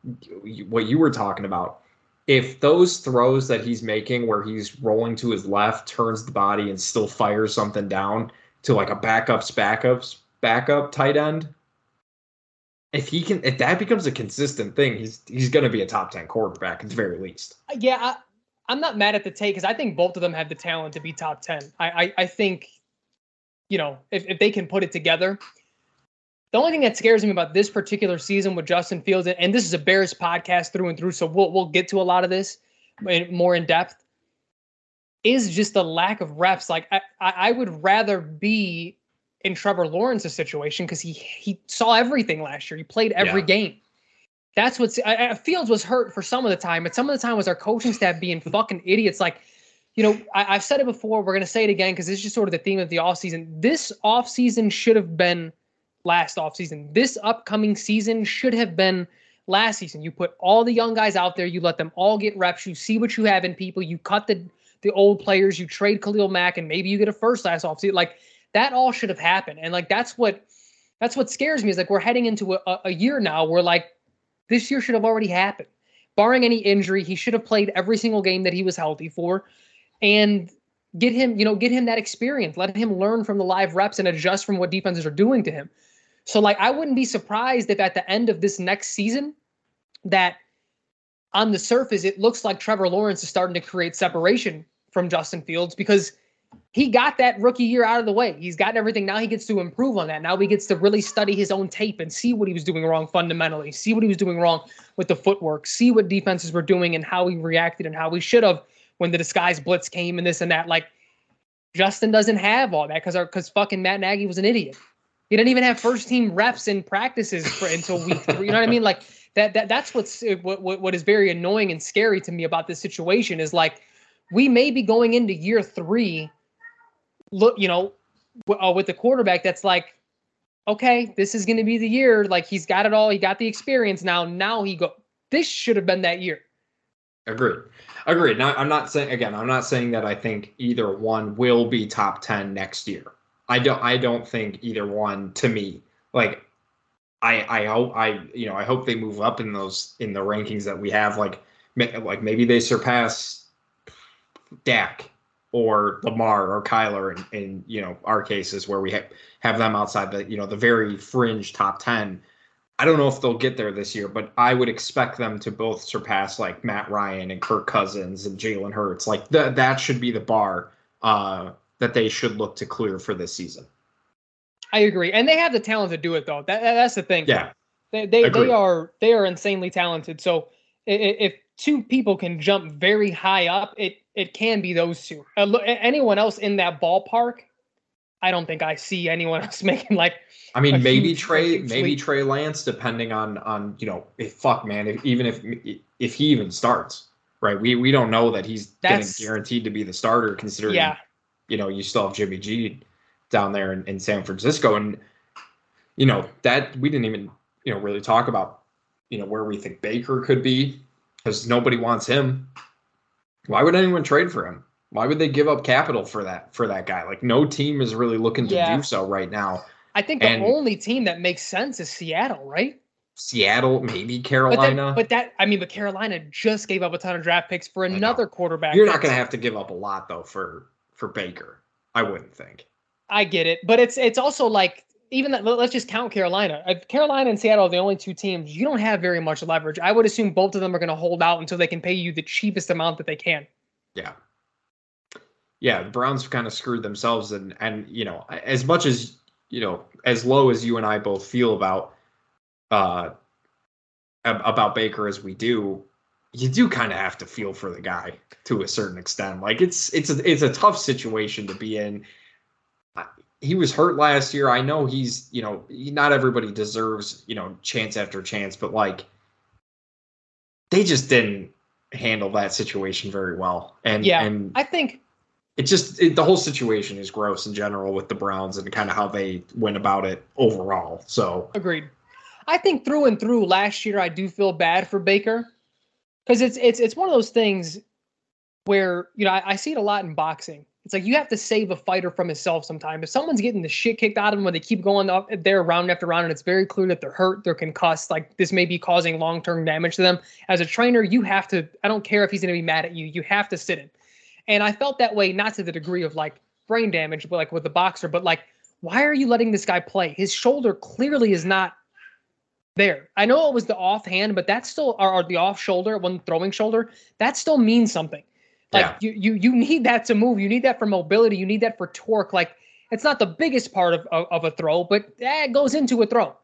what you were talking about, if those throws that he's making where he's rolling to his left, turns the body and still fires something down to like a backups, backups, backup tight end, if he can, if that becomes a consistent thing, he's he's going to be a top ten quarterback at the very least. Yeah, I, am not mad at the take because I think both of them have the talent to be top ten. I I, I think you know, if, if they can put it together. The only thing that scares me about this particular season with Justin Fields, and this is a Bears podcast through and through, so we'll we'll get to a lot of this more in depth, is just the lack of reps. Like I, I would rather be in Trevor Lawrence's situation because he he saw everything last year. He played every yeah. game. That's what's I, Fields was hurt for some of the time, but some of the time was our coaching staff being fucking idiots. Like you know, I, have said it before. We're going to say it again because this is just sort of the theme of the offseason. This offseason should have been last offseason. This upcoming season should have been last season. You put all the young guys out there. You let them all get reps. You see what you have in people. You cut the the old players. You trade Khalil Mack, and maybe you get a first last offseason. Like that all should have happened. And like that's what that's what scares me is like we're heading into a, a year now where like this year should have already happened. Barring any injury, he should have played every single game that he was healthy for and get him, you know, get him that experience. Let him learn from the live reps and adjust from what defenses are doing to him. So, like, I wouldn't be surprised if at the end of this next season, that on the surface, it looks like Trevor Lawrence is starting to create separation from Justin Fields because he got that rookie year out of the way. He's gotten everything. Now he gets to improve on that. Now he gets to really study his own tape and see what he was doing wrong fundamentally, see what he was doing wrong with the footwork, see what defenses were doing and how he reacted and how he should have when the disguise blitz came and this and that. Like Justin doesn't have all that because because fucking Matt Nagy was an idiot. He didn't even have first team reps in practices for, until week three. You know what I mean? Like that that that's what's what, what what is very annoying and scary to me about this situation is like we may be going into year three. Look, you know, w- uh, with the quarterback that's like, okay, this is going to be the year. Like he's got it all. He got the experience now. Now he go. This should have been that year. Agreed. Agreed. Now, I'm not saying again. I'm not saying that I think either one will be top ten next year. I don't. I don't think either one. To me, like, I I hope I you know I hope they move up in those in the rankings that we have. Like like maybe they surpass Dak or Lamar or Kyler in, in you know our cases where we have have them outside the you know the very fringe top ten. I don't know if they'll get there this year, but I would expect them to both surpass like Matt Ryan and Kirk Cousins and Jalen Hurts. Like that that should be the bar uh, that they should look to clear for this season. I agree, and they have the talent to do it though. That, that's the thing. Yeah, they they, they are they are insanely talented. So if two people can jump very high up, it it can be those two. Anyone else in that ballpark I don't think I see anyone else making like. I mean, maybe Trey, maybe leap. Trey Lance, depending on on you know, if fuck man, if, even if if he even starts, right? We we don't know that he's getting That's- guaranteed to be the starter, considering Yeah. you know you still have Jimmy G down there in, in San Francisco, and you know that we didn't even you know really talk about you know where we think Baker could be because nobody wants him. Why would anyone trade for him? Why would they give up capital for that for that guy? Like no team is really looking to Yeah. do so right now. I think the And- only team that makes sense is Seattle, right? Seattle, maybe But Carolina. then, but that I mean, but Carolina just gave up a ton of draft picks for another quarterback. You're not going to have to give up a lot though for for Baker. I wouldn't think. I get it, but it's it's also like even that. Let's just count Carolina. If Carolina and Seattle are the only two teams. You don't have very much leverage. I would assume both of them are going to hold out until they can pay you the cheapest amount that they can. Yeah. Yeah, the Browns kind of screwed themselves and and you know, as much as you know, as low as you and I both feel about uh about Baker as we do, you do kind of have to feel for the guy to a certain extent. Like it's it's a it's a tough situation to be in. He was hurt last year. I know he's, you know, not everybody deserves, you know, chance after chance, but like they just didn't handle that situation very well. And Yeah, and I think it just it, the whole situation is gross in general with the Browns and kind of how they went about it overall. So Agreed. I think through and through last year, I do feel bad for Baker because it's it's it's one of those things where you know I, I see it a lot in boxing. It's like you have to save a fighter from himself sometimes. If someone's getting the shit kicked out of them when they keep going up there round after round, and it's very clear that they're hurt, they're concussed, like this may be causing long term damage to them. As a trainer, you have to. I don't care if he's going to be mad at you. You have to sit him. And I felt that way, not to the degree of like brain damage, but like with the boxer, but like why are you letting this guy play? His shoulder clearly is not there. I know it was the offhand, but that's still or, or the off shoulder, one throwing shoulder, that still means something. Like Yeah. you you you need that to move. You need that for mobility. You need that for torque. Like it's not the biggest part of of, of a throw, but that goes into a throw.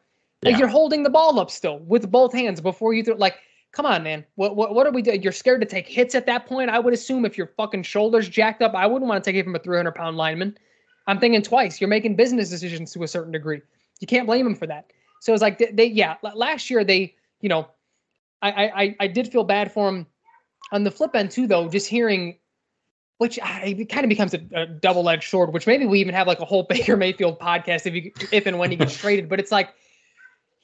Like Yeah. you're holding the ball up still with both hands before you throw. Like, come on, man. What what what are we doing? You're scared to take hits at that point. I would assume if your fucking shoulders jacked up, I wouldn't want to take it from a 300 pound lineman. I'm thinking twice. You're making business decisions to a certain degree. You can't blame him for that. So it's like they, they yeah. Last year they, you know, I I I- did feel bad for him. On the flip end too, though, just hearing, which I, it kind of becomes a, a double-edged sword. Which maybe we even have like a whole Baker Mayfield podcast if you if and when he gets traded. But it's like,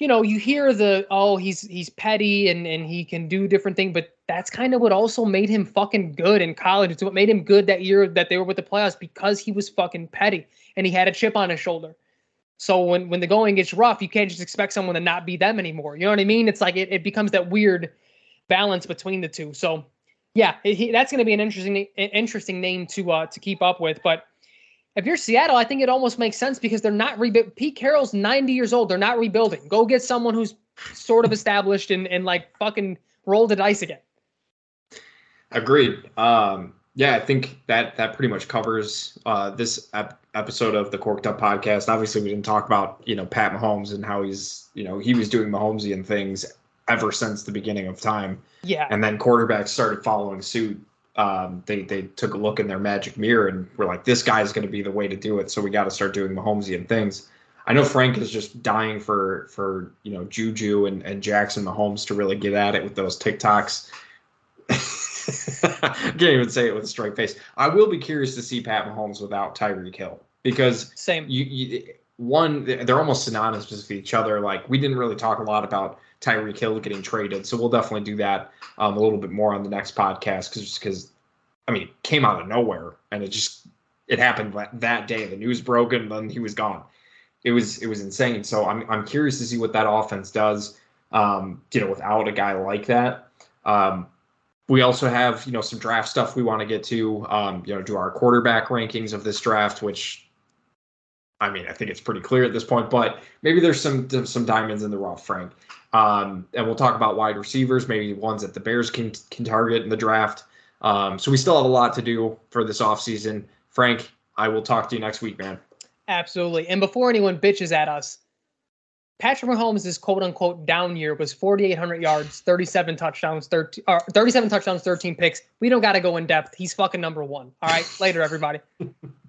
you know, you hear the oh he's he's petty and and he can do different things, but that's kind of what also made him fucking good in college. It's what made him good that year that they were with the playoffs because he was fucking petty and he had a chip on his shoulder. So when when the going gets rough, you can't just expect someone to not be them anymore. You know what I mean? It's like it, it becomes that weird balance between the two. So yeah, he, that's going to be an interesting interesting name to uh to keep up with. But if you're Seattle, I think it almost makes sense because they're not rebuild. Pete Carroll's 90 years old. They're not rebuilding. Go get someone who's sort of established and and like fucking roll the dice again. agreed. Um, yeah, I think that that pretty much covers uh, this ep- episode of the Corked Up podcast. Obviously, we didn't talk about you know Pat Mahomes and how he's you know he was doing Mahomesian things ever since the beginning of time. Yeah, and then quarterbacks started following suit. Um, they they took a look in their magic mirror and were like, "This guy's going to be the way to do it." So we got to start doing Mahomesian things. I know Frank is just dying for for you know Juju and, and Jackson Mahomes to really get at it with those TikToks. I can't even say it with a straight face. I will be curious to see Pat Mahomes without Tyreek Hill because same. you, you one they're almost synonymous with each other. Like we didn't really talk a lot about Tyreek Hill getting traded, so we'll definitely do that um, a little bit more on the next podcast because because I mean it came out of nowhere and it just it happened that- day. The news broke and then he was gone. It was it was insane. So I'm I'm curious to see what that offense does. Um, you know, without a guy like that. Um, we also have you know some draft stuff we want to get to. Um, you know, do our quarterback rankings of this draft, which I mean, I think it's pretty clear at this point, but maybe there's some some diamonds in the rough, Frank. Um, and we'll talk about wide receivers, maybe ones that the Bears can can target in the draft. Um, so we still have a lot to do for this offseason. Frank, I will talk to you next week, man. Absolutely. And before anyone bitches at us, Patrick Mahomes' quote unquote down year was 4,800 yards, 37 touchdowns, 13, or 37 touchdowns, 13 picks. We don't got to go in depth. He's fucking number one. All right. Later, everybody.